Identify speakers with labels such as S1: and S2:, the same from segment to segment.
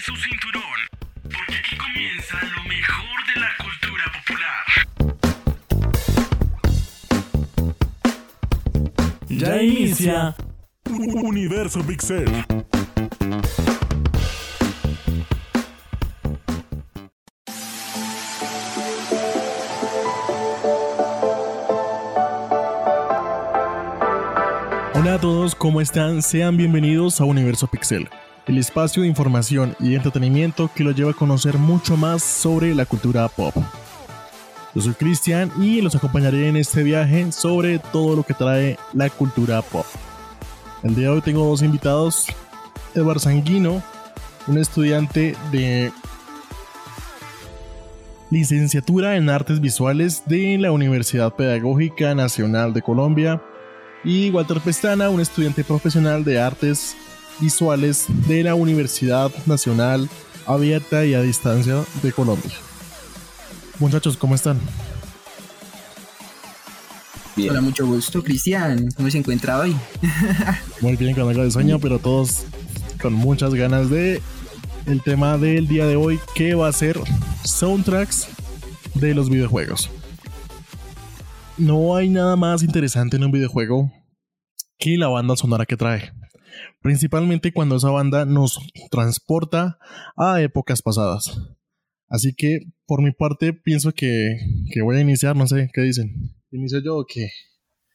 S1: su cinturón, porque aquí comienza lo mejor de la cultura popular.
S2: Ya inicia
S3: Universo Pixel.
S2: Hola a todos, ¿cómo están? Sean bienvenidos a Universo Pixel, el espacio de información y entretenimiento que lo lleva a conocer mucho más sobre la cultura pop. Yo soy Cristian y los acompañaré en este viaje sobre todo lo que trae la cultura pop. El día de hoy tengo dos invitados, Edward Sanguino, un estudiante de licenciatura en artes visuales de la Universidad Pedagógica Nacional de Colombia, y Walter Pestana, un estudiante profesional de artes visuales de la Universidad Nacional Abierta y a Distancia de Colombia. Muchachos, ¿cómo están?
S4: Bien. Hola, mucho gusto, Cristian. ¿Cómo se encuentra hoy?
S2: Muy bien, con algo de sueño, pero todos con muchas ganas de el tema del día de hoy, que va a ser soundtracks de los videojuegos no hay nada más interesante en un videojuego que la banda sonora que trae. Principalmente cuando esa banda nos transporta a épocas pasadas. Así que, por mi parte, pienso que, voy a iniciar, no sé, ¿qué dicen? ¿Inicio yo o qué?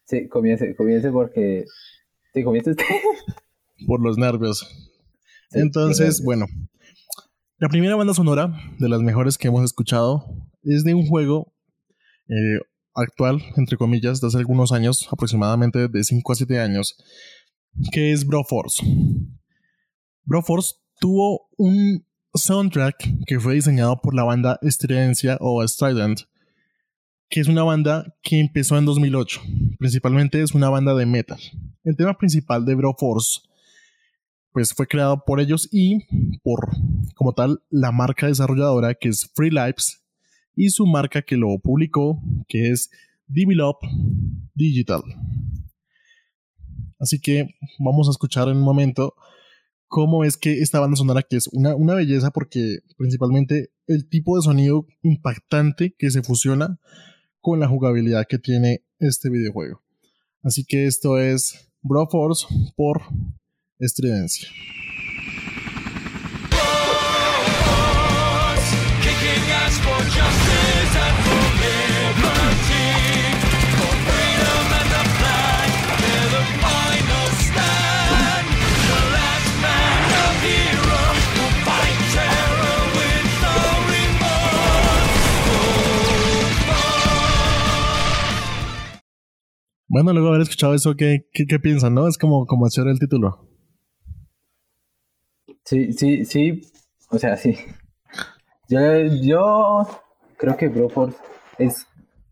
S5: Sí, comience, comience porque... Sí, comience usted.
S2: Por los nervios. Entonces, bueno, la primera banda sonora, de las mejores que hemos escuchado, es de un juego eh, actual, entre comillas, de hace algunos años, aproximadamente de 5 a 7 años, que es Broforce. Broforce tuvo un soundtrack que fue diseñado por la banda Estridencia o Strident, que es una banda que empezó en 2008. Principalmente es una banda de metal. El tema principal de Broforce pues fue creado por ellos y por como tal la marca desarrolladora que es Free Lives y su marca que lo publicó, que es Develop Digital. Así que vamos a escuchar en un momento cómo es que esta banda sonora, que es una, una belleza porque principalmente el tipo de sonido impactante que se fusiona con la jugabilidad que tiene este videojuego. Así que esto es Broforce por Estridencia. Bueno, luego de haber escuchado eso, ¿qué, qué, piensan, no? Es como, como hacer el título.
S5: Sí, sí, sí. O sea, sí. Yo, yo creo que Broforce es,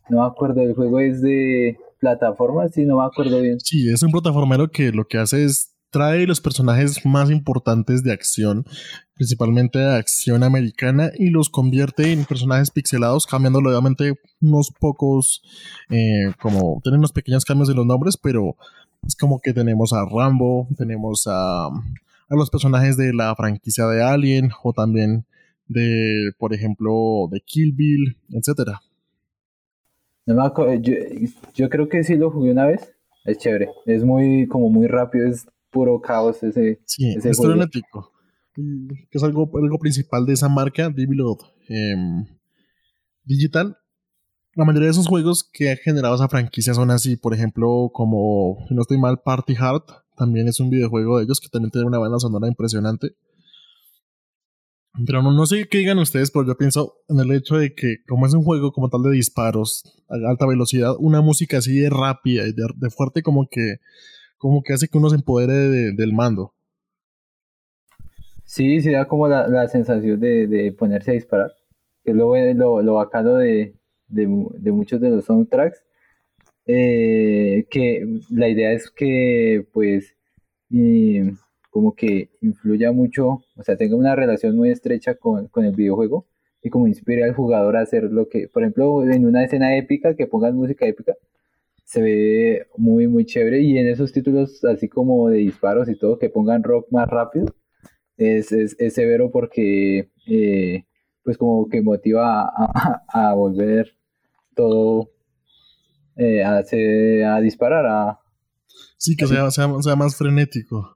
S5: no me acuerdo, el juego es de plataforma, sí, no me acuerdo bien.
S2: Sí, es un plataformero que lo que hace es trae los personajes más importantes de acción, principalmente de acción americana, y los convierte en personajes pixelados, cambiándolo obviamente unos pocos, eh, como tienen unos pequeños cambios en los nombres, pero es como que tenemos a Rambo, tenemos a, a los personajes de la franquicia de Alien, o también de, por ejemplo, de Kill Bill, etcétera.
S5: yo, yo creo que sí lo jugué una vez. Es chévere. Es muy, como muy rápido, es puro caos ese.
S2: Sí, es frenético. Que es algo, algo principal de esa marca, Divilod em, Digital. La mayoría de esos juegos que ha generado esa franquicia son así, por ejemplo, como, si no estoy mal, Party Hard, también es un videojuego de ellos que también tiene una banda sonora impresionante. Pero no, no sé qué digan ustedes, pero yo pienso en el hecho de que, como es un juego como tal de disparos a alta velocidad, una música así de rápida y de fuerte, como que como que hace que uno se empodere del mando.
S5: Sí, se da como la, sensación de, ponerse a disparar. Que es lo, lo, bacano de, muchos de los soundtracks. Eh, que la idea es que, pues, como que influya mucho, o sea, tenga una relación muy estrecha con, con, el videojuego y como inspire al jugador a hacer lo que, por ejemplo, en una escena épica, que pongan música épica, se ve muy, muy chévere. Y en esos títulos, así como de disparos y todo, que pongan rock más rápido, es, es, es severo porque eh, pues como que motiva a, a- a volver todo eh, a, a disparar a,
S2: Sí, que sea, sea, sea más frenético.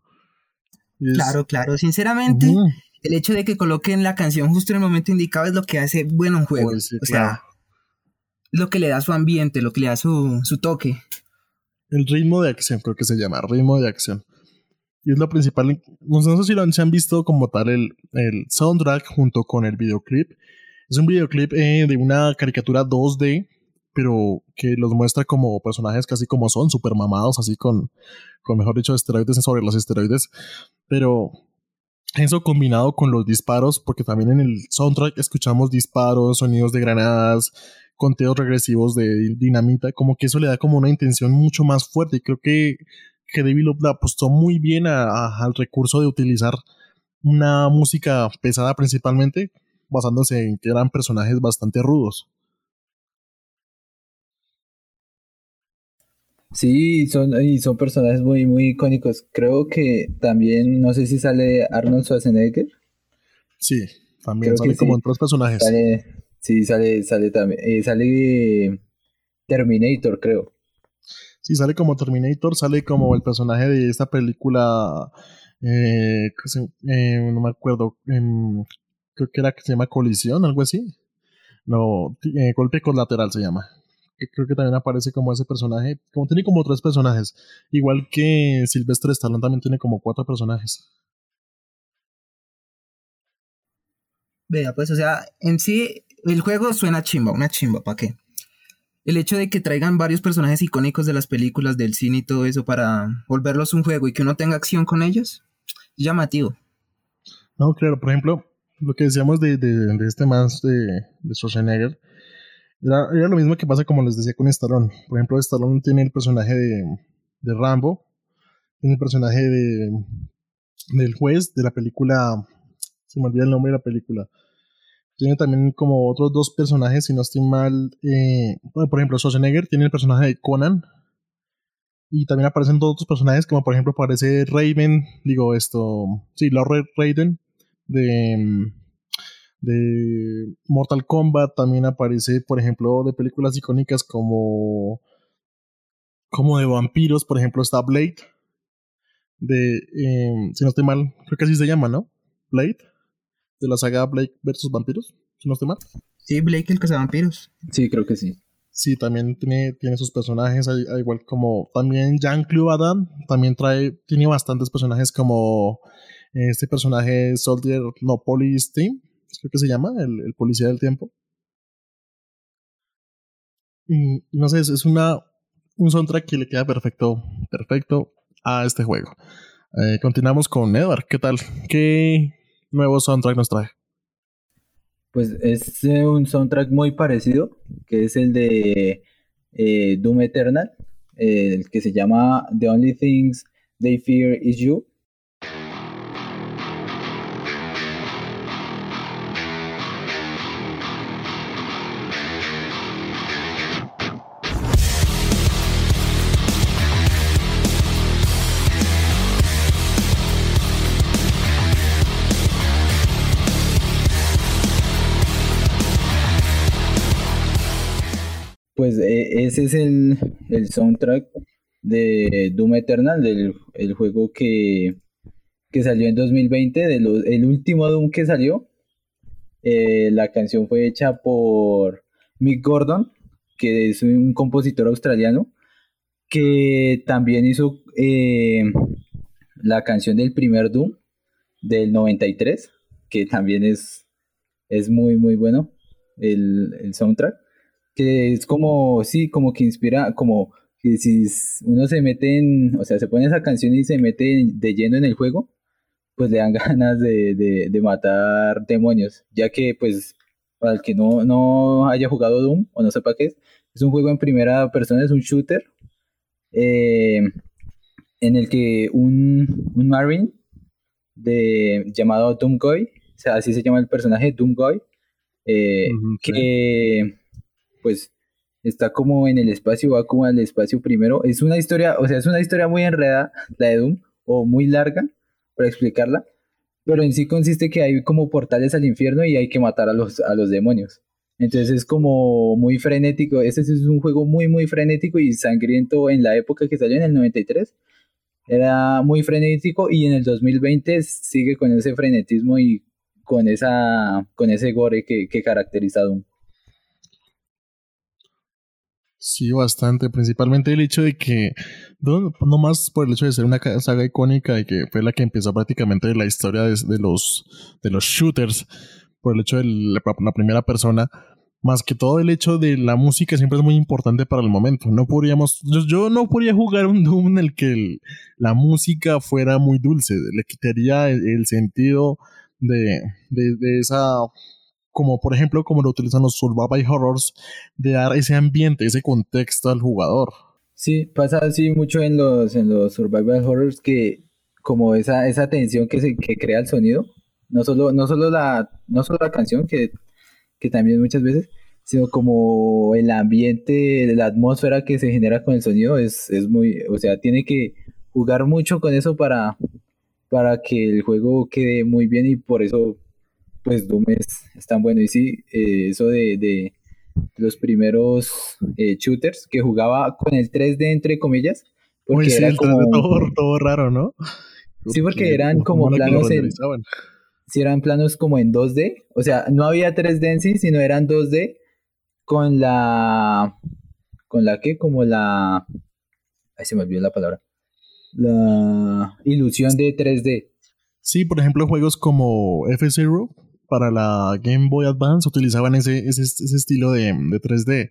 S2: Es-
S4: Claro, claro. Sinceramente, el hecho de que coloquen la canción justo en el momento indicado es lo que hace bueno un juego.
S2: Uy, sí,
S4: o sea,
S2: claro.
S4: Lo que le da su ambiente, lo que le da su, su toque.
S2: El ritmo de acción, creo que se llama, ritmo de acción. Y es lo principal. No sé si lo han, se han visto como tal el, el soundtrack junto con el videoclip. Es un videoclip eh, de una caricatura 2D, pero que los muestra como personajes casi como son, super mamados, así con, con mejor dicho, esteroides sobre los esteroides. Pero eso combinado con los disparos, porque también en el soundtrack escuchamos disparos, sonidos de granadas, conteos regresivos de dinamita, como que eso le da como una intención mucho más fuerte. Y creo que, que le apostó muy bien a- a- al recurso de utilizar una música pesada principalmente, basándose en que eran personajes bastante rudos.
S5: Sí, son, y son personajes muy, muy icónicos. Creo que también, no sé si sale Arnold Schwarzenegger.
S2: Sí, también
S5: Creo
S2: sale como
S5: sí.
S2: en tres personajes.
S5: Sale, sí, sale, sale también. eh, sale Terminator, creo.
S2: Sí, sale como Terminator, sale como el personaje de esta película, eh, eh, no me acuerdo, em, creo que era que se llama Colisión, algo así. No, eh, Golpe Colateral se llama. Creo que también aparece como ese personaje, como tiene como tres personajes, igual que Sylvester Stallone también tiene como cuatro personajes.
S4: Vea, pues, o sea, en sí, el juego suena chimba, una chimba, ¿para qué? El hecho de que traigan varios personajes icónicos de las películas, del cine y todo eso para volverlos un juego y que uno tenga acción con ellos, llamativo.
S2: No, claro, por ejemplo, lo que decíamos de, de, de este más de, de Schwarzenegger, era, era lo mismo que pasa como les decía con Stallone. Por ejemplo, Stallone tiene el personaje de, de Rambo, tiene el personaje de, del juez de la película, se me olvida el nombre de la película. Tiene también como otros dos personajes, si no estoy mal. eh, por ejemplo, Schwarzenegger tiene el personaje de Conan. Y también aparecen dos otros personajes, como por ejemplo aparece Raven, digo esto, sí, Lord Raiden de, de Mortal Kombat. También aparece, por ejemplo, de películas icónicas como, como de vampiros, por ejemplo, está Blade. De, eh, si no estoy mal, creo que así se llama, ¿no? Blade, de la saga Blade versus vampiros, si no estoy mal.
S4: Sí, Blake el cazavampiros.
S5: Sí, creo que sí.
S2: Sí, también tiene, tiene sus personajes, al- al igual como también Jean-Claude Van Damme, también trae, tiene bastantes personajes como este personaje Soldier, no, Police Team, creo que se llama, el, el policía del tiempo. Y y no sé, es, es una, un soundtrack que le queda perfecto, perfecto a este juego. Eh, continuamos con Edward, ¿qué tal? ¿Qué nuevo soundtrack nos trae?
S5: Pues es eh, un soundtrack muy parecido, que es el de eh, Doom Eternal, eh, el que se llama The Only Things They Fear Is You. Ese es el, el soundtrack de Doom Eternal, del el juego que, que salió en 2020, de los- el último Doom que salió. Eh, la canción fue hecha por Mick Gordon, que es un compositor australiano, que también hizo eh, la canción del primer Doom del 93, que también es, es muy, muy bueno el, el soundtrack que es como, sí, como que inspira, como que si uno se mete en, o sea, se pone esa canción y se mete de lleno en el juego, pues le dan ganas de, de, de matar demonios, ya que pues para el que no, no haya jugado Doom o no sepa qué es, es un juego en primera persona, es un shooter eh, en el que un, un marine de, llamado Doomguy, o sea, así se llama el personaje, Doomguy, eh, que pues está como en el espacio, va como al espacio primero. Es una historia, o sea, es una historia muy enredada, la de Doom, o muy larga para explicarla, pero en sí consiste que hay como portales al infierno y hay que matar a los, a los demonios. Entonces es como muy frenético, ese es un juego muy muy frenético y sangriento en la época que salió en el 93. Era muy frenético y en el 2020 sigue con ese frenetismo y con esa con ese gore que, que caracteriza a Doom.
S2: Sí, bastante. Principalmente el hecho de que, no, más por el hecho de ser una saga icónica y que fue la que empezó prácticamente la historia de, los, de los shooters, por el hecho de la, primera persona, más que todo el hecho de la música siempre es muy importante para el momento. No podríamos, yo, no podría jugar un Doom en el que la música fuera muy dulce, le quitaría el, el sentido de, de, de esa como por ejemplo como lo utilizan los survival horrors de dar ese ambiente, ese contexto al jugador.
S5: Sí, pasa así mucho en los, en los survival horrors que como esa, esa tensión que, se, que crea el sonido, no solo, no solo, la, no solo la canción, que, que también muchas veces, sino como el ambiente, la atmósfera que se genera con el sonido es, es muy, o sea, tiene que jugar mucho con eso para, para que el juego quede muy bien y por eso pues Doom es, es tan bueno. Y sí, eh, eso de, de los primeros eh, shooters que jugaba con el 3D entre comillas, porque
S2: Uy, sí,
S5: era
S2: el 3D
S5: como
S2: todo, todo raro, ¿no?
S5: Sí, porque eran como
S2: ¿cómo lo
S5: planos en- si eran planos como en 2D, o sea, no había 3D en sí, sino eran 2D con la con la que como la ay se me olvidó la palabra. La ilusión de 3D.
S2: Sí, por ejemplo, juegos como F-Zero para la Game Boy Advance utilizaban ese, ese, ese estilo de, de 3D.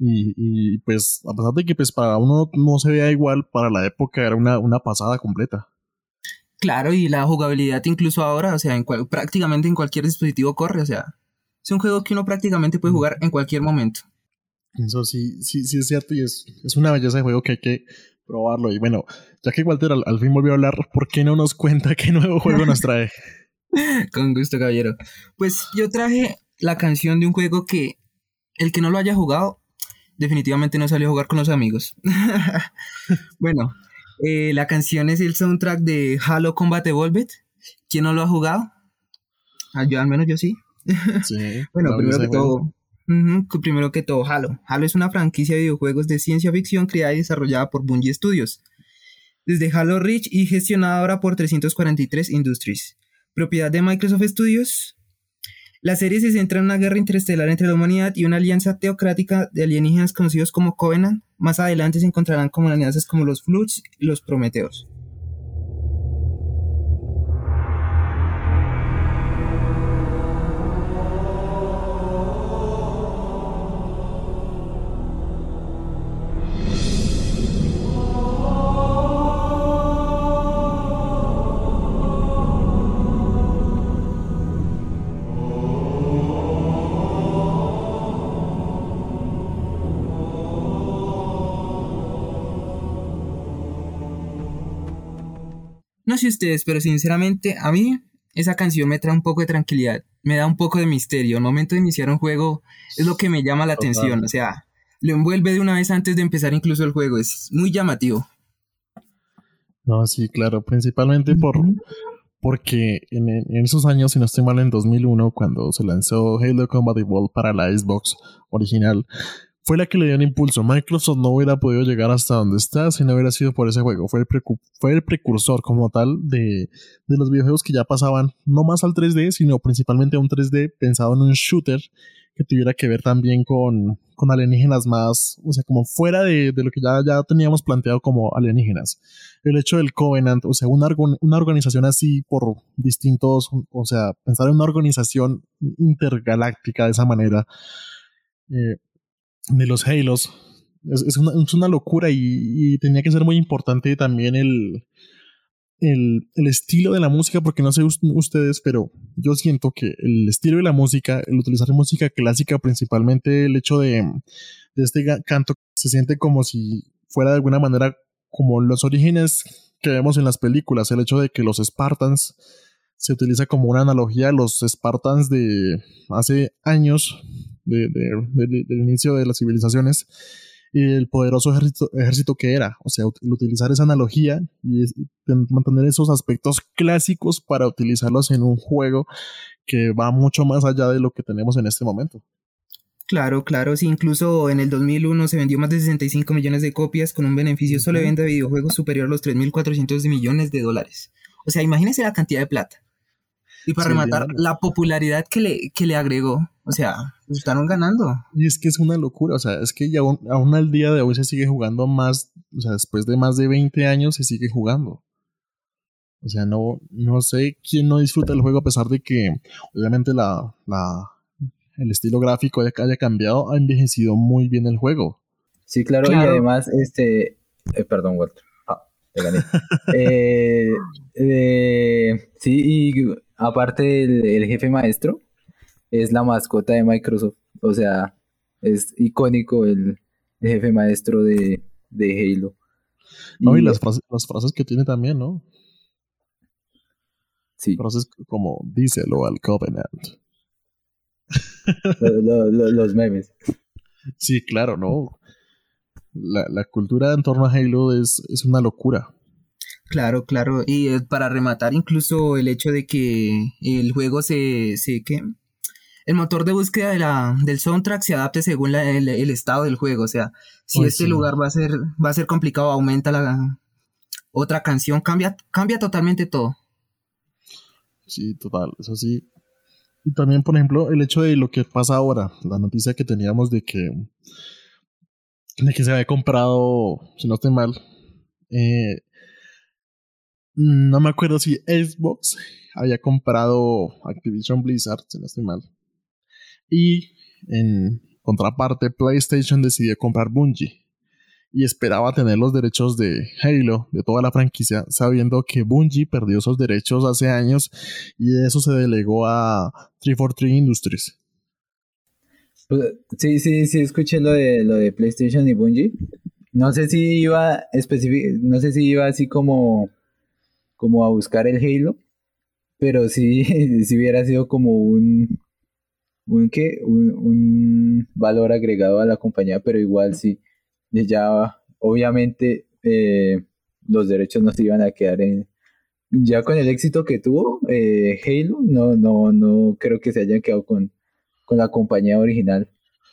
S2: Y, y, pues, a pesar de que pues para uno no se vea igual, para la época era una, una pasada completa.
S4: Claro, y la jugabilidad incluso ahora, o sea, en cual- prácticamente en cualquier dispositivo corre, o sea, es un juego que uno prácticamente puede jugar en cualquier momento.
S2: Eso sí, sí, sí es cierto y es, es una belleza de juego que hay que probarlo. Y bueno, ya que Walter al, al fin volvió a hablar, ¿por qué no nos cuenta qué nuevo juego nos trae?
S4: Con gusto, caballero. Pues yo traje la canción de un juego que el que no lo haya jugado, definitivamente no salió a jugar con los amigos. bueno, eh, la canción es el soundtrack de Halo Combat Evolved. ¿Quién no lo ha jugado? Ah, yo, al menos yo sí.
S2: Sí,
S4: Bueno, primero que
S2: juego.
S4: todo, primero que todo, Halo. Halo es una franquicia de videojuegos de ciencia ficción creada y desarrollada por Bungie Studios. Desde Halo Reach y gestionada ahora por 343 Industries. Propiedad de Microsoft Studios. La serie se centra en una guerra interestelar entre la humanidad y una alianza teocrática de alienígenas conocidos como Covenant. Más adelante se encontrarán como alianzas como los Flux y los Prometeos. Sé ustedes, pero sinceramente a mí esa canción me trae un poco de tranquilidad, me da un poco de misterio. Al momento de iniciar un juego es lo que me llama la
S2: Total.
S4: atención, o sea, lo envuelve de una vez antes de empezar incluso el juego, es muy llamativo.
S2: No, sí, claro, principalmente por, porque en, en esos años, si no estoy mal, en 2001, cuando se lanzó Halo Combat Evolved para la Xbox original, fue la que le dio el impulso. Microsoft no hubiera podido llegar hasta donde está si no hubiera sido por ese juego. Fue el, fue el precursor como tal de, de los videojuegos que ya pasaban no más al 3D, sino principalmente a un 3D pensado en un shooter que tuviera que ver también con, con alienígenas más, o sea, como fuera de, de lo que ya, ya teníamos planteado como alienígenas el hecho del Covenant, o sea, una, una organización así por distintos, o sea, pensar en una organización intergaláctica de esa manera, eh, de los Halos, es, es una, locura y, y tenía que ser muy importante también el, el, el estilo de la música, porque no sé us- ustedes, pero yo siento que el estilo de la música, el utilizar música clásica, principalmente el hecho de, de este canto, se siente como si fuera de alguna manera como los orígenes que vemos en las películas, el hecho de que los Spartans se utiliza como una analogía a los Spartans de hace años, de, de- de- del inicio de las civilizaciones, y el poderoso ejército, ejército que era. O sea, el utilizar esa analogía y mantener esos aspectos clásicos para utilizarlos en un juego que va mucho más allá de lo que tenemos en este momento.
S4: Claro, claro, sí, incluso en el 2001 se vendió más de 65 millones de copias con un beneficio solo de venta de videojuegos superior a los 3.400 millones de dólares. O sea, imagínense la cantidad de plata. Y para
S2: Sí,
S4: rematar, la popularidad que le, que le agregó. O sea, estaron ganando.
S2: Y es que es una locura, o sea, es que ya aún, aún al día de hoy se sigue jugando más, o sea, después de más de 20 años se sigue jugando. O sea, no, no sé quién no disfruta el juego a pesar de que obviamente la, la, el estilo gráfico haya, haya cambiado, ha envejecido muy bien el juego.
S5: Sí, claro,
S4: Claro.
S5: y además, este, eh, perdón, Walter. Ah, te gané. Eh, eh, sí, y aparte el, el jefe maestro es la mascota de Microsoft. O sea, es icónico el, el jefe maestro de, de Halo.
S2: No, y las frases, las frases que tiene también, ¿no?
S5: sí,
S2: Frases como díselo al Covenant.
S5: lo- lo- lo- los memes.
S2: Sí, claro, ¿no? La, la cultura en torno a Halo es, es una locura.
S4: Claro, claro. Y eh, para rematar, incluso el hecho de que el juego se, se ¿qué? El motor de búsqueda de la, del soundtrack se adapte según la- el, el estado del juego. O sea, si este
S2: sí.
S4: lugar va a ser, va a ser complicado, aumenta la otra canción, cambia, cambia totalmente todo.
S2: Sí, total, eso sí. Y también, por ejemplo, el hecho de lo que pasa ahora, la noticia que teníamos de que, de que se había comprado, si no estoy mal, eh, no me acuerdo si Xbox había comprado Activision Blizzard, si no estoy mal. Y en contraparte, PlayStation decidió comprar Bungie. Y esperaba tener los derechos de Halo, de toda la franquicia, sabiendo que Bungie perdió esos derechos hace años y eso se delegó a 343 Industries.
S5: Pues, sí, sí, sí, escuché lo de, lo de PlayStation y Bungie. No sé si iba no sé si iba así como, como a buscar el Halo, pero sí, si hubiera sido como un, un ¿qué? Un, un valor agregado a la compañía, pero igual sí, ya obviamente eh, los derechos no se iban a quedar en, ya con el éxito que tuvo eh, Halo, no, no, no creo que se hayan quedado con, con la compañía original,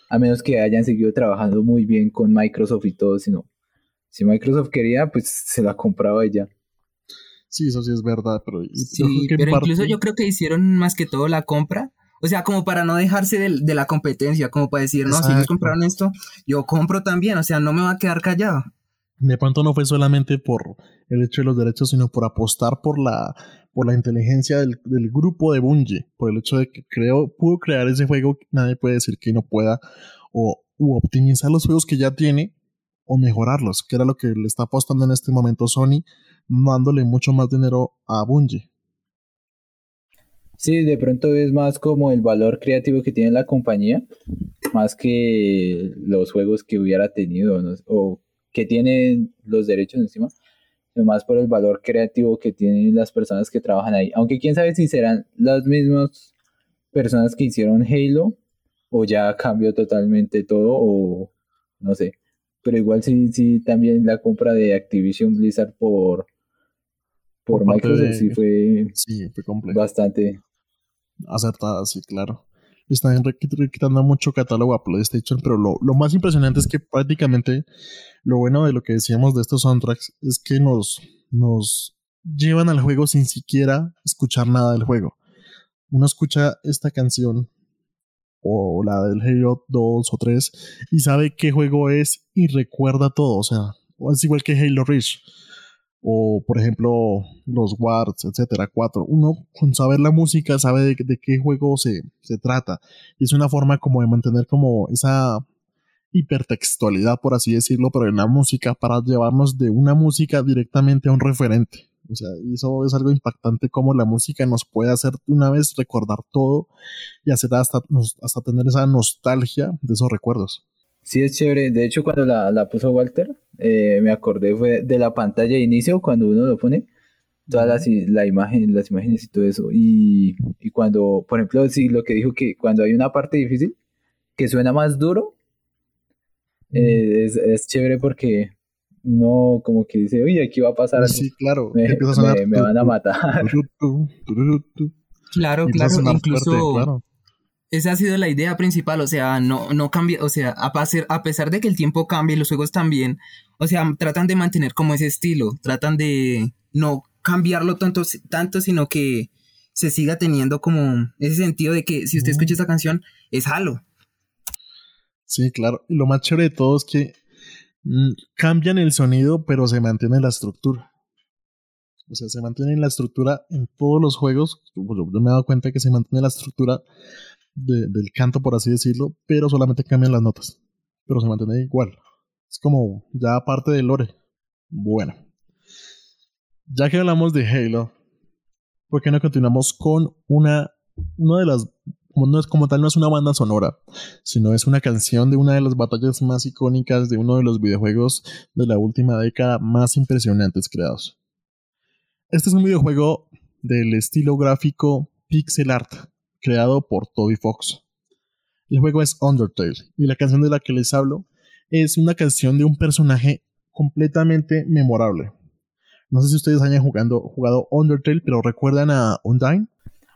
S5: a menos que hayan seguido trabajando muy bien con Microsoft y todo, sino si Microsoft quería, pues se la compraba ya.
S2: Sí, eso sí es verdad, pero,
S4: Sí, pero incluso yo creo que hicieron más que todo la compra. O sea, como para no dejarse del- de, la competencia, como para decir, no, si ellos compraron esto, yo compro también, o sea, no me va a quedar callado.
S2: de pronto no fue solamente por el hecho de los derechos, sino por apostar por la, por la inteligencia del, del grupo de Bungie, por el hecho de que creo, pudo crear ese juego, nadie puede decir que no pueda, o u optimizar los juegos que ya tiene, o mejorarlos, que era lo que le está apostando en este momento Sony, dándole mucho más dinero a Bungie.
S5: Sí, de pronto es más como el valor creativo que tiene la compañía, más que los juegos que hubiera tenido, o que tienen los derechos encima, más por el valor creativo que tienen las personas que trabajan ahí. Aunque quién sabe si serán las mismas personas que hicieron Halo, o ya cambió totalmente todo, o no sé. Pero igual sí, sí, también la compra de Activision Blizzard por, por, Microsoft
S2: de-
S5: sí fue
S2: Sí, fue complejo.
S5: bastante
S2: acertada, sí, claro. Están quitando mucho catálogo a PlayStation, pero lo, lo más impresionante es que prácticamente lo bueno de lo que decíamos de estos soundtracks es que nos, nos llevan al juego sin siquiera escuchar nada del juego. Uno escucha esta canción o la del Halo 2 o 3 y sabe qué juego es y recuerda todo, o sea, es igual que Halo Reach o por ejemplo los Wards, etcétera, 4. Uno con saber la música sabe de, de qué juego se, se trata. Y es una forma como de mantener como esa hipertextualidad, por así decirlo, pero en la música para llevarnos de una música directamente a un referente. O sea, y eso es algo impactante como la música nos puede hacer una vez recordar todo y hacer hasta, hasta tener esa nostalgia de esos recuerdos.
S5: Sí, es chévere. De hecho, cuando la, la puso Walter, eh, me acordé fue de la pantalla de inicio, cuando uno lo pone, todas las, la imagen, las imágenes y todo eso. Y, y cuando, por ejemplo, sí, lo que dijo que cuando hay una parte difícil, que suena más duro, eh, es, es chévere porque uno como que dice, oye, aquí va a pasar algo.
S2: Sí, claro.
S5: me, me- me van a matar.
S4: Claro, claro, incluso
S2: fuerte, claro.
S4: Esa ha sido la idea principal, o sea, no, no cambia, o sea, a pesar, a pesar de que el tiempo cambia y los juegos también, o sea, tratan de mantener como ese estilo, tratan de no cambiarlo tanto, tanto sino que se siga teniendo como ese sentido de que si usted escucha esa canción, es Halo.
S2: Sí, claro. Y lo más chévere de todo es que mm, cambian el sonido, pero se mantiene la estructura. O sea, se mantiene la estructura en todos los juegos. Yo, yo me he dado cuenta que se mantiene la estructura de- del canto, por así decirlo, pero solamente cambian las notas. Pero se mantiene igual. Es como ya parte del lore. Bueno. Ya que hablamos de Halo, ¿por qué no continuamos con una, una de las... Como, no es, como tal, no es una banda sonora, sino es una canción de una de las batallas más icónicas de uno de los videojuegos de la última década más impresionantes creados. Este es un videojuego del estilo gráfico pixel art, creado por Toby Fox. El juego es Undertale, y la canción de la que les hablo es una canción de un personaje completamente memorable. No sé si ustedes hayan jugando, jugado Undertale, pero recuerdan a Undyne.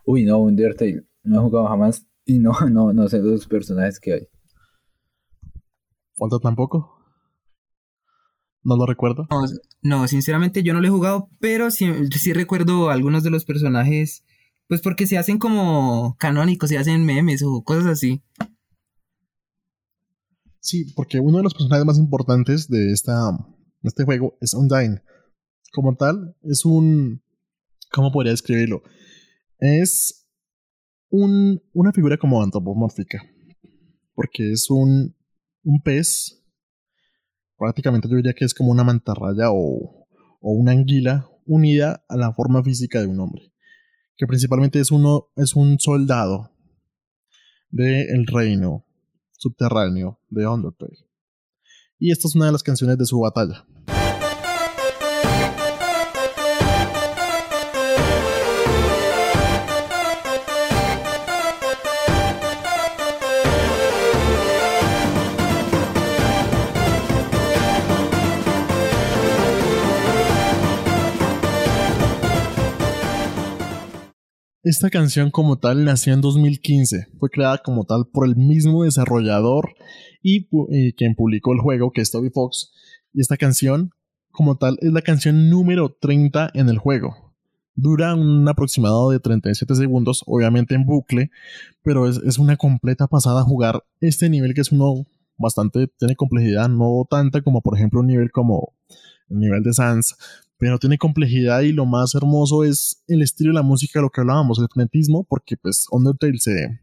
S5: Uy, no, Undertale. No he jugado jamás y no, no, no sé los personajes que hay.
S2: ¿Falta tampoco? ¿No lo recuerdo?
S4: No, no, sinceramente yo no lo he jugado, pero sí, sí recuerdo algunos de los personajes, pues porque se hacen como canónicos, se hacen memes o cosas así.
S2: Sí, porque uno de los personajes más importantes de, esta, de este juego es Undyne. Como tal, es un... ¿Cómo podría describirlo? Es un, una figura como antropomórfica. Porque es un, un pez. Prácticamente yo diría que es como una mantarraya o, o una anguila unida a la forma física de un hombre. Que principalmente es, uno, es un soldado del reino subterráneo de Undertale. Y esta es una de las canciones de su batalla. Esta canción como tal nació en 2015, fue creada como tal por el mismo desarrollador y eh, quien publicó el juego, que es Toby Fox, y esta canción como tal es la canción número 30 en el juego. Dura un aproximado de 37 segundos, obviamente en bucle, pero es, es una completa pasada jugar este nivel que es uno bastante, tiene complejidad, no tanta como por ejemplo un nivel como el nivel de Sans, pero tiene complejidad y lo más hermoso es el estilo de la música, lo que hablábamos, el frenetismo, porque pues Undertale se...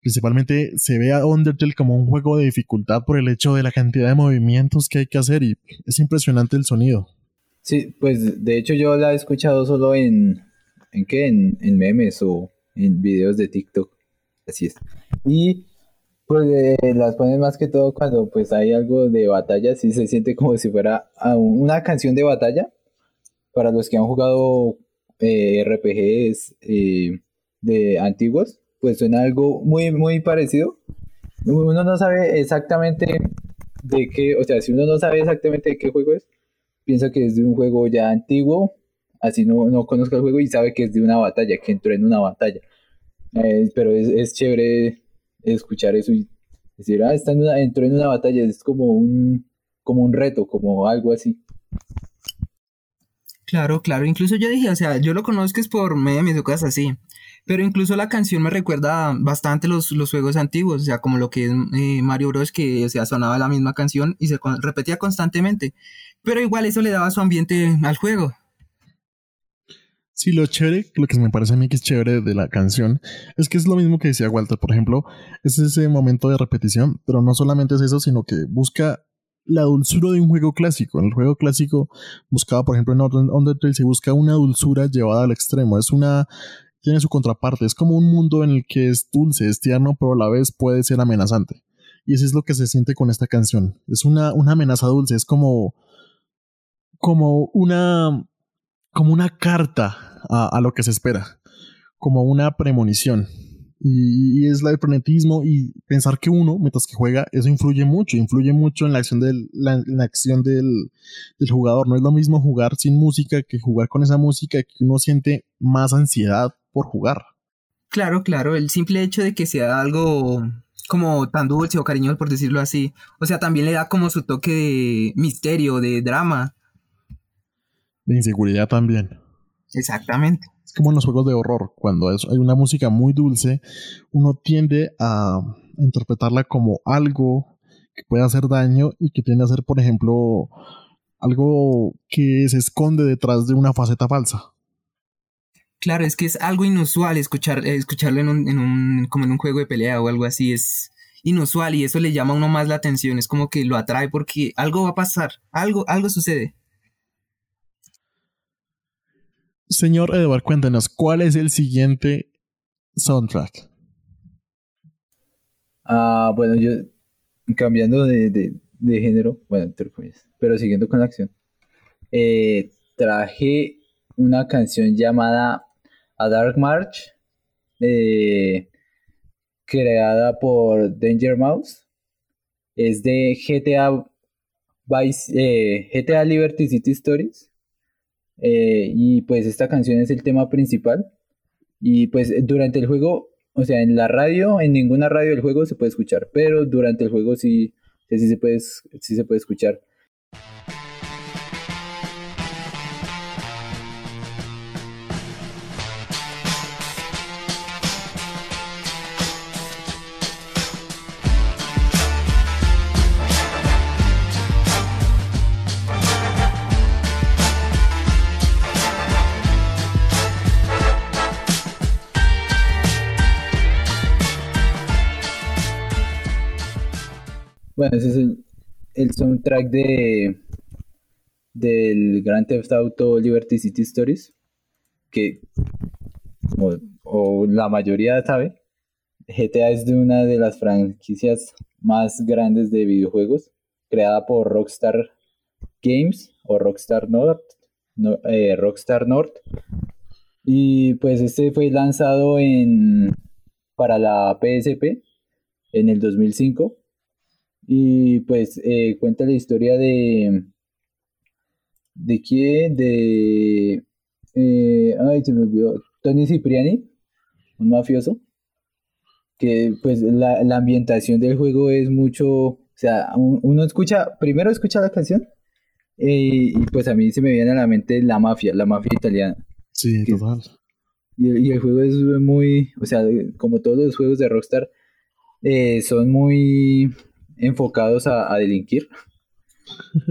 S2: Principalmente se ve a Undertale como un juego de dificultad por el hecho de la cantidad de movimientos que hay que hacer y es impresionante el sonido.
S5: Sí, pues de hecho yo la he escuchado solo en... ¿En qué? En, en memes o en videos de TikTok. Así es. Y pues eh, las ponen más que todo cuando pues hay algo de batalla, sí se siente como si fuera ah, una canción de batalla. Para los que han jugado eh, RPGs eh, de antiguos, pues suena algo muy, muy parecido. Uno no sabe exactamente de qué, o sea, si uno no sabe exactamente de qué juego es, piensa que es de un juego ya antiguo, así no, no conozca el juego y sabe que es de una batalla, que entró en una batalla. Eh, pero es, es chévere escuchar eso y decir, ah, está entró en una batalla, es como un, como un reto, como algo así.
S4: Claro, claro, incluso yo dije, o sea, yo lo conozco es por memes o cosas así, pero incluso la canción me recuerda bastante los, los juegos antiguos, o sea, como lo que es eh, Mario Bros, que o sea, sonaba la misma canción y se repetía constantemente, pero igual eso le daba su ambiente al juego.
S2: Sí, lo chévere, lo que me parece a mí que es chévere de la canción, es que es lo mismo que decía Walter, por ejemplo, es ese momento de repetición, pero no solamente es eso, sino que busca la dulzura de un juego clásico. En el juego clásico buscaba, por ejemplo, en Under- Undertale se busca una dulzura llevada al extremo, es una tiene su contraparte, es como un mundo en el que es dulce, es tierno, pero a la vez puede ser amenazante. Y eso es lo que se siente con esta canción. Es una, una amenaza dulce, es como como una como una carta a, a lo que se espera, como una premonición. Y, y es la del frenetismo y pensar que uno, mientras que juega, eso influye mucho, influye mucho en la acción del, la, la acción del, del jugador. No es lo mismo jugar sin música que jugar con esa música que uno siente más ansiedad por jugar.
S4: Claro, claro, el simple hecho de que sea algo como tan dulce o cariñoso, por decirlo así, o sea, también le da como su toque de misterio, de drama.
S2: De inseguridad también.
S4: Exactamente.
S2: Es como en los juegos de horror, cuando es- hay una música muy dulce, uno tiende a interpretarla como algo que puede hacer daño y que tiende a ser, por ejemplo, algo que se esconde detrás de una faceta falsa.
S4: Claro, es que es algo inusual escuchar, eh, escucharlo en un, en un, como en un juego de pelea o algo así, es inusual y eso le llama a uno más la atención, es como que lo atrae porque algo va a pasar, algo, algo sucede.
S2: Señor Edward, cuéntenos, ¿cuál es el siguiente soundtrack?
S5: Ah, bueno, yo cambiando de, de- género, bueno, pero siguiendo con la acción, eh, traje una canción llamada A Dark March, eh, creada por Danger Mouse. Es de GTA, Vice, eh, GTA Liberty City Stories. Eh, y pues esta canción es el tema principal. Y pues durante el juego, o sea, en la radio, en ninguna radio del juego se puede escuchar, pero durante el juego sí, sí, se, puede, sí se puede escuchar. Ese es el, el soundtrack de del Grand Theft Auto Liberty City Stories, que o la mayoría sabe, GTA es de una de las franquicias más grandes de videojuegos, creada por Rockstar Games o Rockstar North, no, eh, Rockstar North. Y pues este fue lanzado en para la PSP en el 2005 y pues eh, cuenta la historia de. ¿De quién? De. eh, ay, se me olvidó. Tony Cipriani, un mafioso. Que pues la, la ambientación del juego es mucho. O sea, un- uno escucha. Primero escucha la canción. eh, y pues a mí se me viene a la mente la mafia, la mafia italiana.
S2: Sí, total.
S5: Y, y el juego es muy, o sea, como todos los juegos de Rockstar, eh, son muy enfocados a, a delinquir.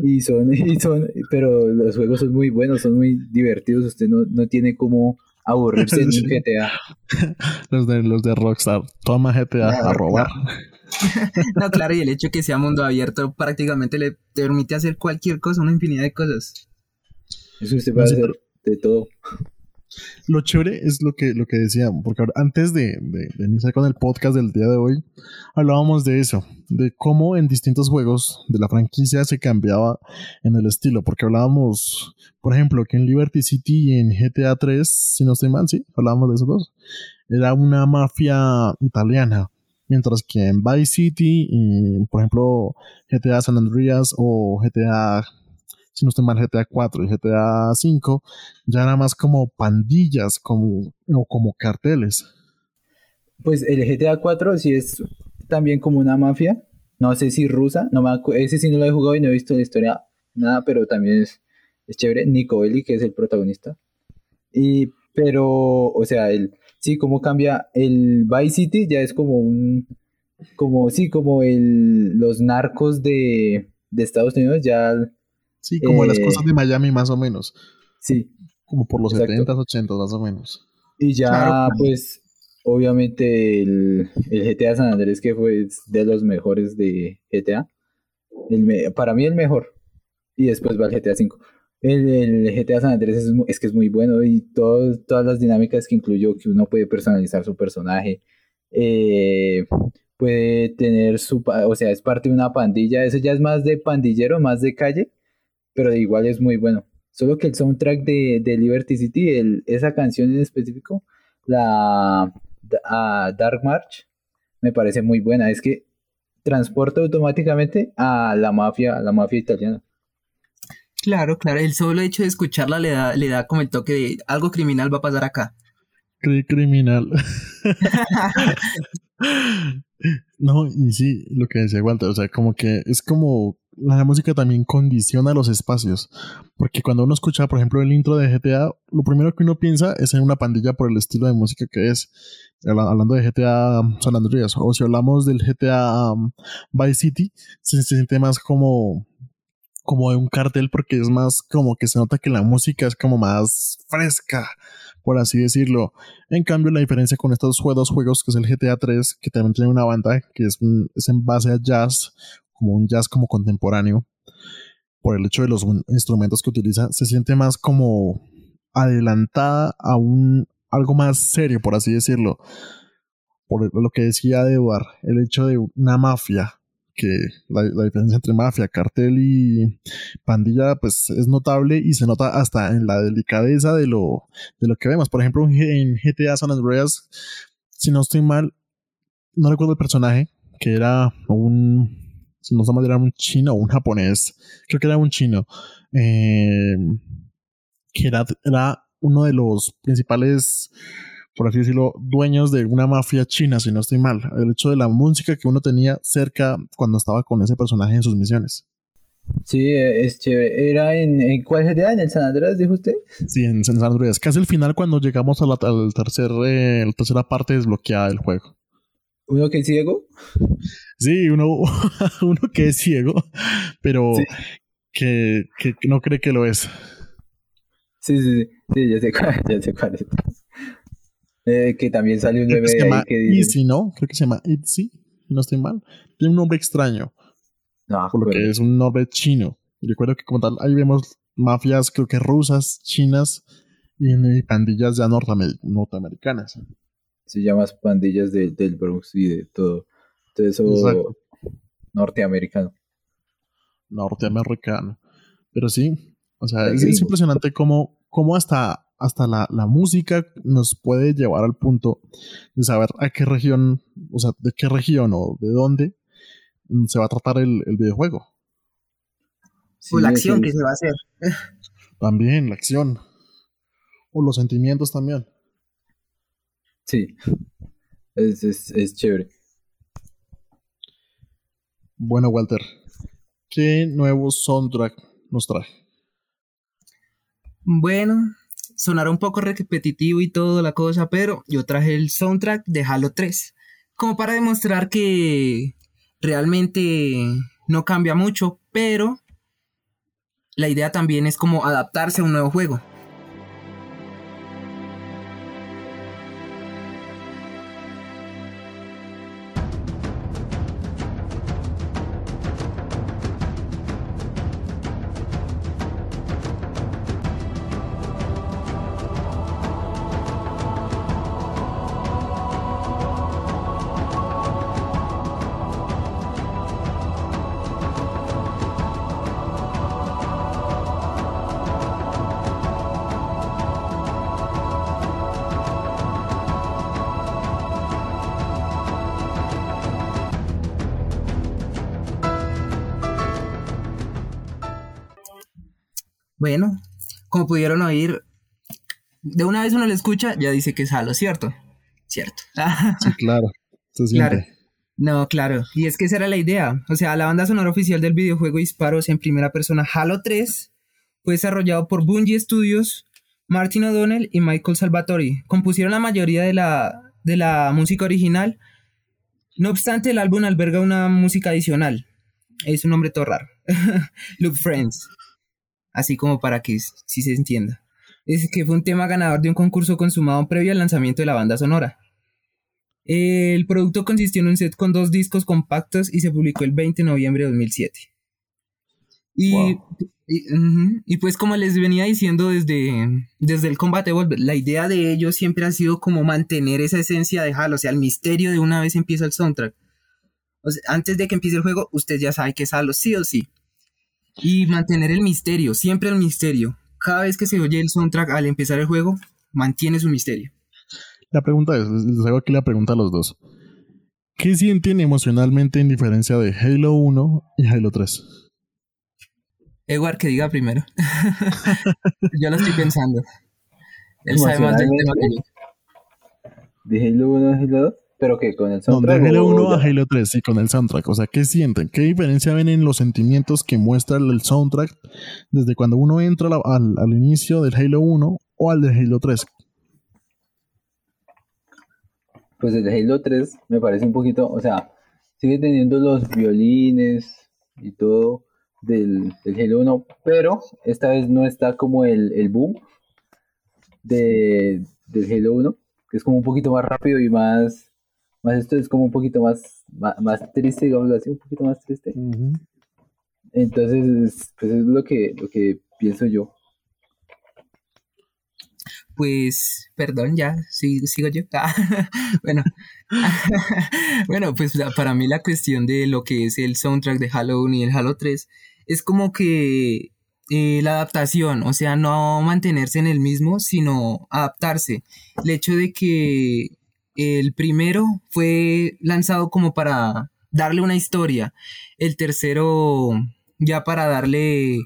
S5: Y son, y son, pero los juegos son muy buenos, son muy divertidos. Usted no, no tiene como aburrirse en un. GTA.
S2: Los de, los de Rockstar. Toma GTA a robar.
S4: No, claro, y el hecho que sea mundo abierto prácticamente le permite hacer cualquier cosa, una infinidad de cosas.
S5: Eso usted puede
S2: Sí,
S5: hacer de todo.
S2: Lo chévere es lo que, lo que decía, porque antes de, de- de iniciar con el podcast del día de hoy, hablábamos de eso, de cómo en distintos juegos de la franquicia se cambiaba en el estilo, porque hablábamos, por ejemplo, que en Liberty City y en GTA 3, si no estoy mal, sí, hablábamos de esos dos, era una mafia italiana, mientras que en Vice City y, por ejemplo, GTA San Andreas o GTA, si no estoy mal, GTA 4 y GTA 5, ya era más como pandillas, como, o como carteles.
S5: Pues el GTA 4 sí es también como una mafia. No sé si rusa, no me ese sí no lo he jugado y no he visto la historia, nada, pero también es, es chévere. Nico Bellic, que es el protagonista. Y, pero, o sea, el, sí, cómo cambia el Vice City, ya es como un, como, sí, como el, los narcos de, de Estados Unidos, ya,
S2: Sí, como las
S5: Eh.
S2: cosas de Miami más o menos,
S5: sí,
S2: como por los
S5: Exacto.
S2: 70s, 80s más o menos.
S5: Y ya,
S4: Claro,
S5: pues, obviamente el, el GTA San Andrés, que fue de los mejores de GTA. El me- para mí el mejor. Y después va el GTA V. El, el GTA San Andrés es, que es muy bueno y todo- todas las dinámicas que incluyó, que uno puede personalizar su personaje, eh, puede tener su, o sea, es parte de una pandilla, eso ya es más de pandillero, más de calle, pero igual es muy bueno. Solo que el soundtrack de, de Liberty City, el- esa canción en específico, la, a Dark March me parece muy buena. Es que transporta automáticamente a la mafia, a la mafia italiana.
S4: Claro, claro. El solo hecho de escucharla le da, le da como el toque de algo criminal va a pasar acá.
S2: Cri- criminal. no, y sí, lo que decía Walter, o sea, como que es como la música también condiciona los espacios, porque cuando uno escucha, por ejemplo, el intro de GTA, lo primero que uno piensa es en una pandilla por el estilo de música que es, Habla- hablando de GTA San Andreas, o si hablamos del GTA um, Vice City, se, siente más como como de un cartel porque es más como que se nota que la música es como más fresca, por así decirlo. En cambio, la diferencia con estos juegos, juegos que es el GTA 3, que también tiene una banda que es, un- es en base a jazz, como un jazz como contemporáneo, por el hecho de los instrumentos que utiliza, se siente más como adelantada a un algo más serio, por así decirlo. Por lo que decía Edward, el hecho de una mafia, que la, la diferencia entre mafia, cartel y pandilla, pues es notable y se nota hasta en la delicadeza de lo, de lo que vemos. Por ejemplo, en GTA San Andreas, si no estoy mal, no recuerdo el personaje, que era un, no mal, era un chino o un japonés, creo que era un chino, eh, que era, era uno de los principales por así decirlo, dueños de una mafia china, si no estoy mal. El hecho de la música que uno tenía cerca cuando estaba con ese personaje en sus misiones.
S5: Sí, eh, es chévere. ¿Era en, en cuál GTA? ¿En el San Andreas, dijo usted?
S2: Sí, en San Andreas. Casi al final cuando llegamos a la, al tercer, eh, la tercera parte desbloqueada del juego.
S5: ¿Uno que es ciego?
S2: Sí, uno, uno que es ciego, pero
S5: Sí.
S2: que, que no cree que lo es.
S5: Sí, sí, sí, sí, ya sé cuál, ya sé cuál es. Eh, que también sale un
S2: Creo que se llama
S5: que dice...
S2: Easy, ¿no? Creo que se llama Itzy, no estoy mal. Tiene un nombre extraño.
S5: No,
S2: por lo que
S5: acuerdo.
S2: es un nombre chino. Y recuerdo que como tal, ahí vemos mafias, creo que rusas, chinas y, y pandillas ya norteamer- norteamericanas.
S5: Se llama pandillas de- del Bronx y de todo. Todo eso
S2: Exacto.
S5: norteamericano.
S2: Norteamericano. Pero sí, o sea, es, impresionante cómo, cómo hasta, hasta la, la música nos puede llevar al punto de saber a qué región, o sea, de qué región o de dónde se va a tratar el, el videojuego.
S5: Sí,
S4: o la acción que se va a hacer.
S2: También la acción. O los sentimientos también.
S5: Sí. Es, es, es chévere.
S2: Bueno, Walter, ¿qué nuevo soundtrack nos trae?
S4: Bueno, sonará un poco repetitivo y toda la cosa, pero yo traje el soundtrack de Halo 3, como para demostrar que realmente no cambia mucho, pero la idea también es como adaptarse a un nuevo juego. Uno lo escucha, ya dice que es Halo, ¿cierto? Cierto.
S2: Sí, claro.
S4: Claro. No, claro. Y es que esa era la idea. O sea, la banda sonora oficial del videojuego Disparos en primera persona Halo 3 fue desarrollado por Bungie Studios, Martin O'Donnell y Michael Salvatori. Compusieron la mayoría de la, de la música original. No obstante, el álbum alberga una música adicional. Es un nombre todo raro. Loop Friends. Así como para que sí se entienda. Es que fue un tema ganador de un concurso consumado previo al lanzamiento de la banda sonora. El producto consistió en un set con dos discos compactos y se publicó el 20 de noviembre de 2007. Y,
S2: Wow.
S4: y, y pues como les venía diciendo desde, desde el Combat Evolved, la idea de ellos siempre ha sido como mantener esa esencia de Halo, o sea, el misterio de una vez empieza el soundtrack. O sea, antes de que empiece el juego, usted ya sabe que es Halo, sí o sí. Y mantener el misterio, siempre el misterio. Cada vez que se oye el soundtrack al empezar el juego, mantiene su misterio.
S2: La pregunta es, les hago aquí la pregunta a los dos. ¿Qué sienten emocionalmente en diferencia de Halo 1 y Halo 3?
S4: Edward, que diga primero. yo lo estoy pensando. Él sabe más del tema que yo.
S5: De Halo 1 a Halo 2, pero que con el
S2: No, de
S5: soundtrack.
S2: Halo
S5: o
S2: 1 a? Halo 3, sí, con el soundtrack. O sea, ¿qué sienten? ¿Qué diferencia ven en los sentimientos que muestra el soundtrack desde cuando uno entra al, al inicio del Halo 1 o al de Halo 3?
S5: Pues el de Halo 3 me parece un poquito, o sea, sigue teniendo los violines y todo del, del Halo 1, pero esta vez no está como el, el boom de, del Halo 1, que es como un poquito más rápido y más, más esto es como un poquito más, más, más triste, digamos así, un poquito más triste. Entonces, pues es lo que, lo que pienso yo.
S4: Pues, perdón, ya, sí, sigo yo. Ah, bueno, bueno, pues para mí la cuestión de lo que es el soundtrack de Halo 1 y el Halo 3 es como que eh, la adaptación, o sea, no mantenerse en el mismo, sino adaptarse. El hecho de que el primero fue lanzado como para darle una historia, el tercero ya para darle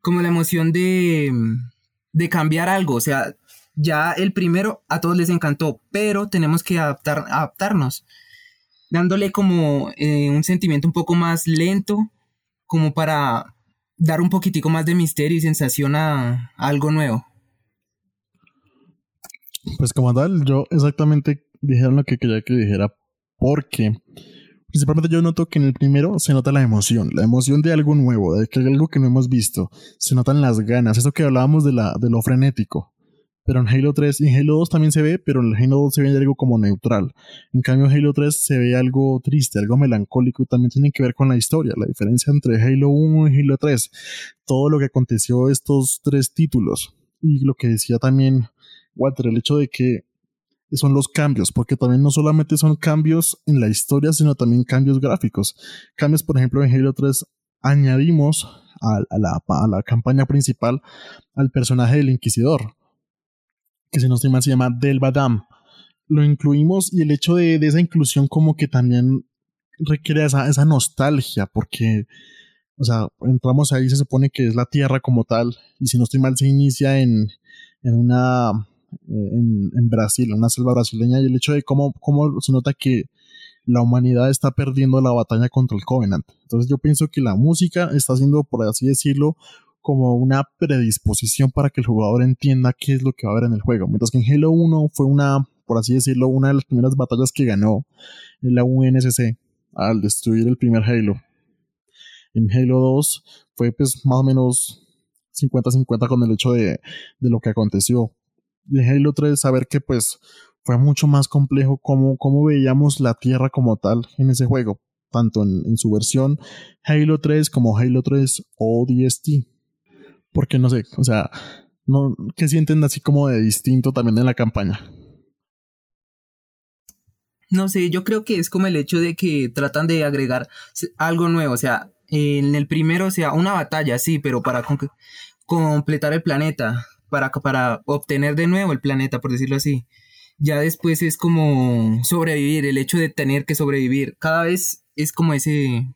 S4: como la emoción de, de cambiar algo, o sea, ya el primero a todos les encantó, pero tenemos que adaptar, adaptarnos, dándole como eh, un sentimiento un poco más lento, como para dar un poquitico más de misterio y sensación a, a algo nuevo.
S2: Pues como tal, yo exactamente dijeron lo que quería que dijera, porque principalmente yo noto que en el primero se nota la emoción, la emoción de algo nuevo, de algo que no hemos visto, se notan las ganas, eso que hablábamos de, la, de lo frenético. Pero en Halo 3 y en Halo 2 también se ve, pero en Halo 2 se ve algo como neutral. En cambio en Halo 3 se ve algo triste, algo melancólico y también tiene que ver con la historia, la diferencia entre Halo 1 y Halo 3. Todo lo que aconteció estos tres títulos. Y lo que decía también Walter, el hecho de que son los cambios, porque también no solamente son cambios en la historia, sino también cambios gráficos. Cambios, por ejemplo, en Halo 3 añadimos a, la, campaña principal al personaje del Inquisidor, que si no estoy mal se llama Del Badam. Lo incluimos y el hecho de, de esa inclusión como que también requiere esa, esa nostalgia, porque, o sea, entramos ahí, se supone que es la Tierra como tal, y si no estoy mal se inicia en, en una en, Brasil, en una selva brasileña, y el hecho de cómo, cómo se nota que la humanidad está perdiendo la batalla contra el Covenant. Entonces yo pienso que la música está haciendo, por así decirlo, como una predisposición para que el jugador entienda qué es lo que va a haber en el juego. Mientras que en Halo 1 fue una, por así decirlo, una de las primeras batallas que ganó en la UNSC al destruir el primer Halo. En Halo 2 fue pues más o menos 50-50 con el hecho de, de lo que aconteció Halo 3 saber que pues fue mucho más complejo cómo, veíamos la Tierra como tal en ese juego, tanto en, en, su versión Halo 3 como Halo 3 ODST. Porque no sé, o sea, no, ¿qué sienten así como de distinto también en la campaña?
S4: No sé, yo creo que es como el hecho de que tratan de agregar algo nuevo, o sea, en el primero, o sea, una batalla, sí, pero para con completar el planeta, para, para obtener de nuevo el planeta, por decirlo así. Ya después es como sobrevivir, el hecho de tener que sobrevivir. Cada vez es como ese.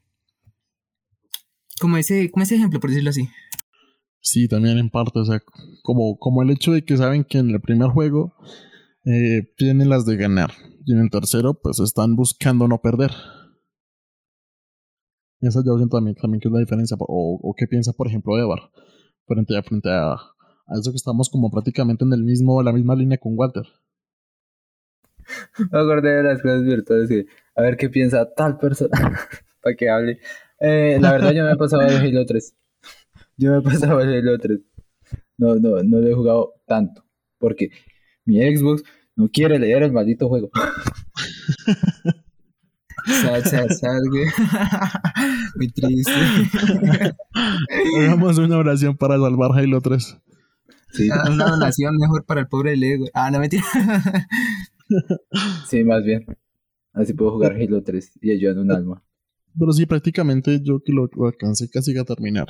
S4: Como ese, como ese ejemplo, por decirlo así.
S2: Sí, también en parte, o sea, como, como el hecho de que saben que en el primer juego eh, tienen las de ganar. Y en el tercero, pues están buscando no perder. Esa yo siento también, también que es la diferencia. O, o qué piensa, por ejemplo, Evar, frente a, frente a, a eso que estamos como prácticamente en el mismo, la misma línea con Walter.
S5: Me acordé de las cosas virtuales y a ver qué piensa tal persona para que hable. Eh, la verdad yo me he pasado el Halo 3. Yo me he pasado el Halo 3. No, no, no lo he jugado tanto. Porque mi Xbox no quiere leer el maldito juego.
S4: Sad, sad, sad, güey. Muy triste.
S2: Hagamos una oración para salvar Halo 3.
S4: Sí. Una donación mejor para el pobre Lego. Ah, no mentira.
S5: Sí, más bien. Así puedo jugar Halo 3 y ayudar un alma.
S2: Pero sí, prácticamente yo que lo, lo, alcancé casi a terminar.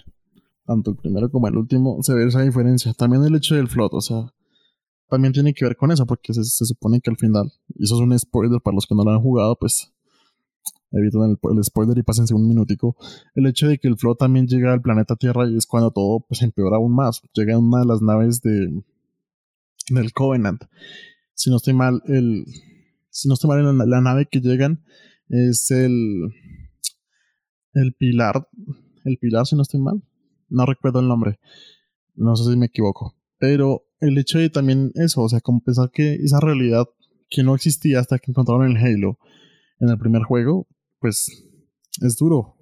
S2: Tanto el primero como el último se ve esa diferencia. También el hecho del float, o sea, también tiene que ver con eso, porque se, se supone que al final, y eso es un spoiler para los que no lo han jugado, pues eviten el, spoiler y pásense un minutico. El hecho de que el flow también llega al planeta Tierra y es cuando todo pues empeora aún más. Llega una de las naves de del Covenant. Si no estoy mal, el si no estoy mal la, la nave que llegan es el el pilar, el pilar si no estoy mal. No recuerdo el nombre. No sé si me equivoco. Pero el hecho de también eso, o sea, como pensar que esa realidad que no existía hasta que encontraron el Halo en el primer juego, pues es duro.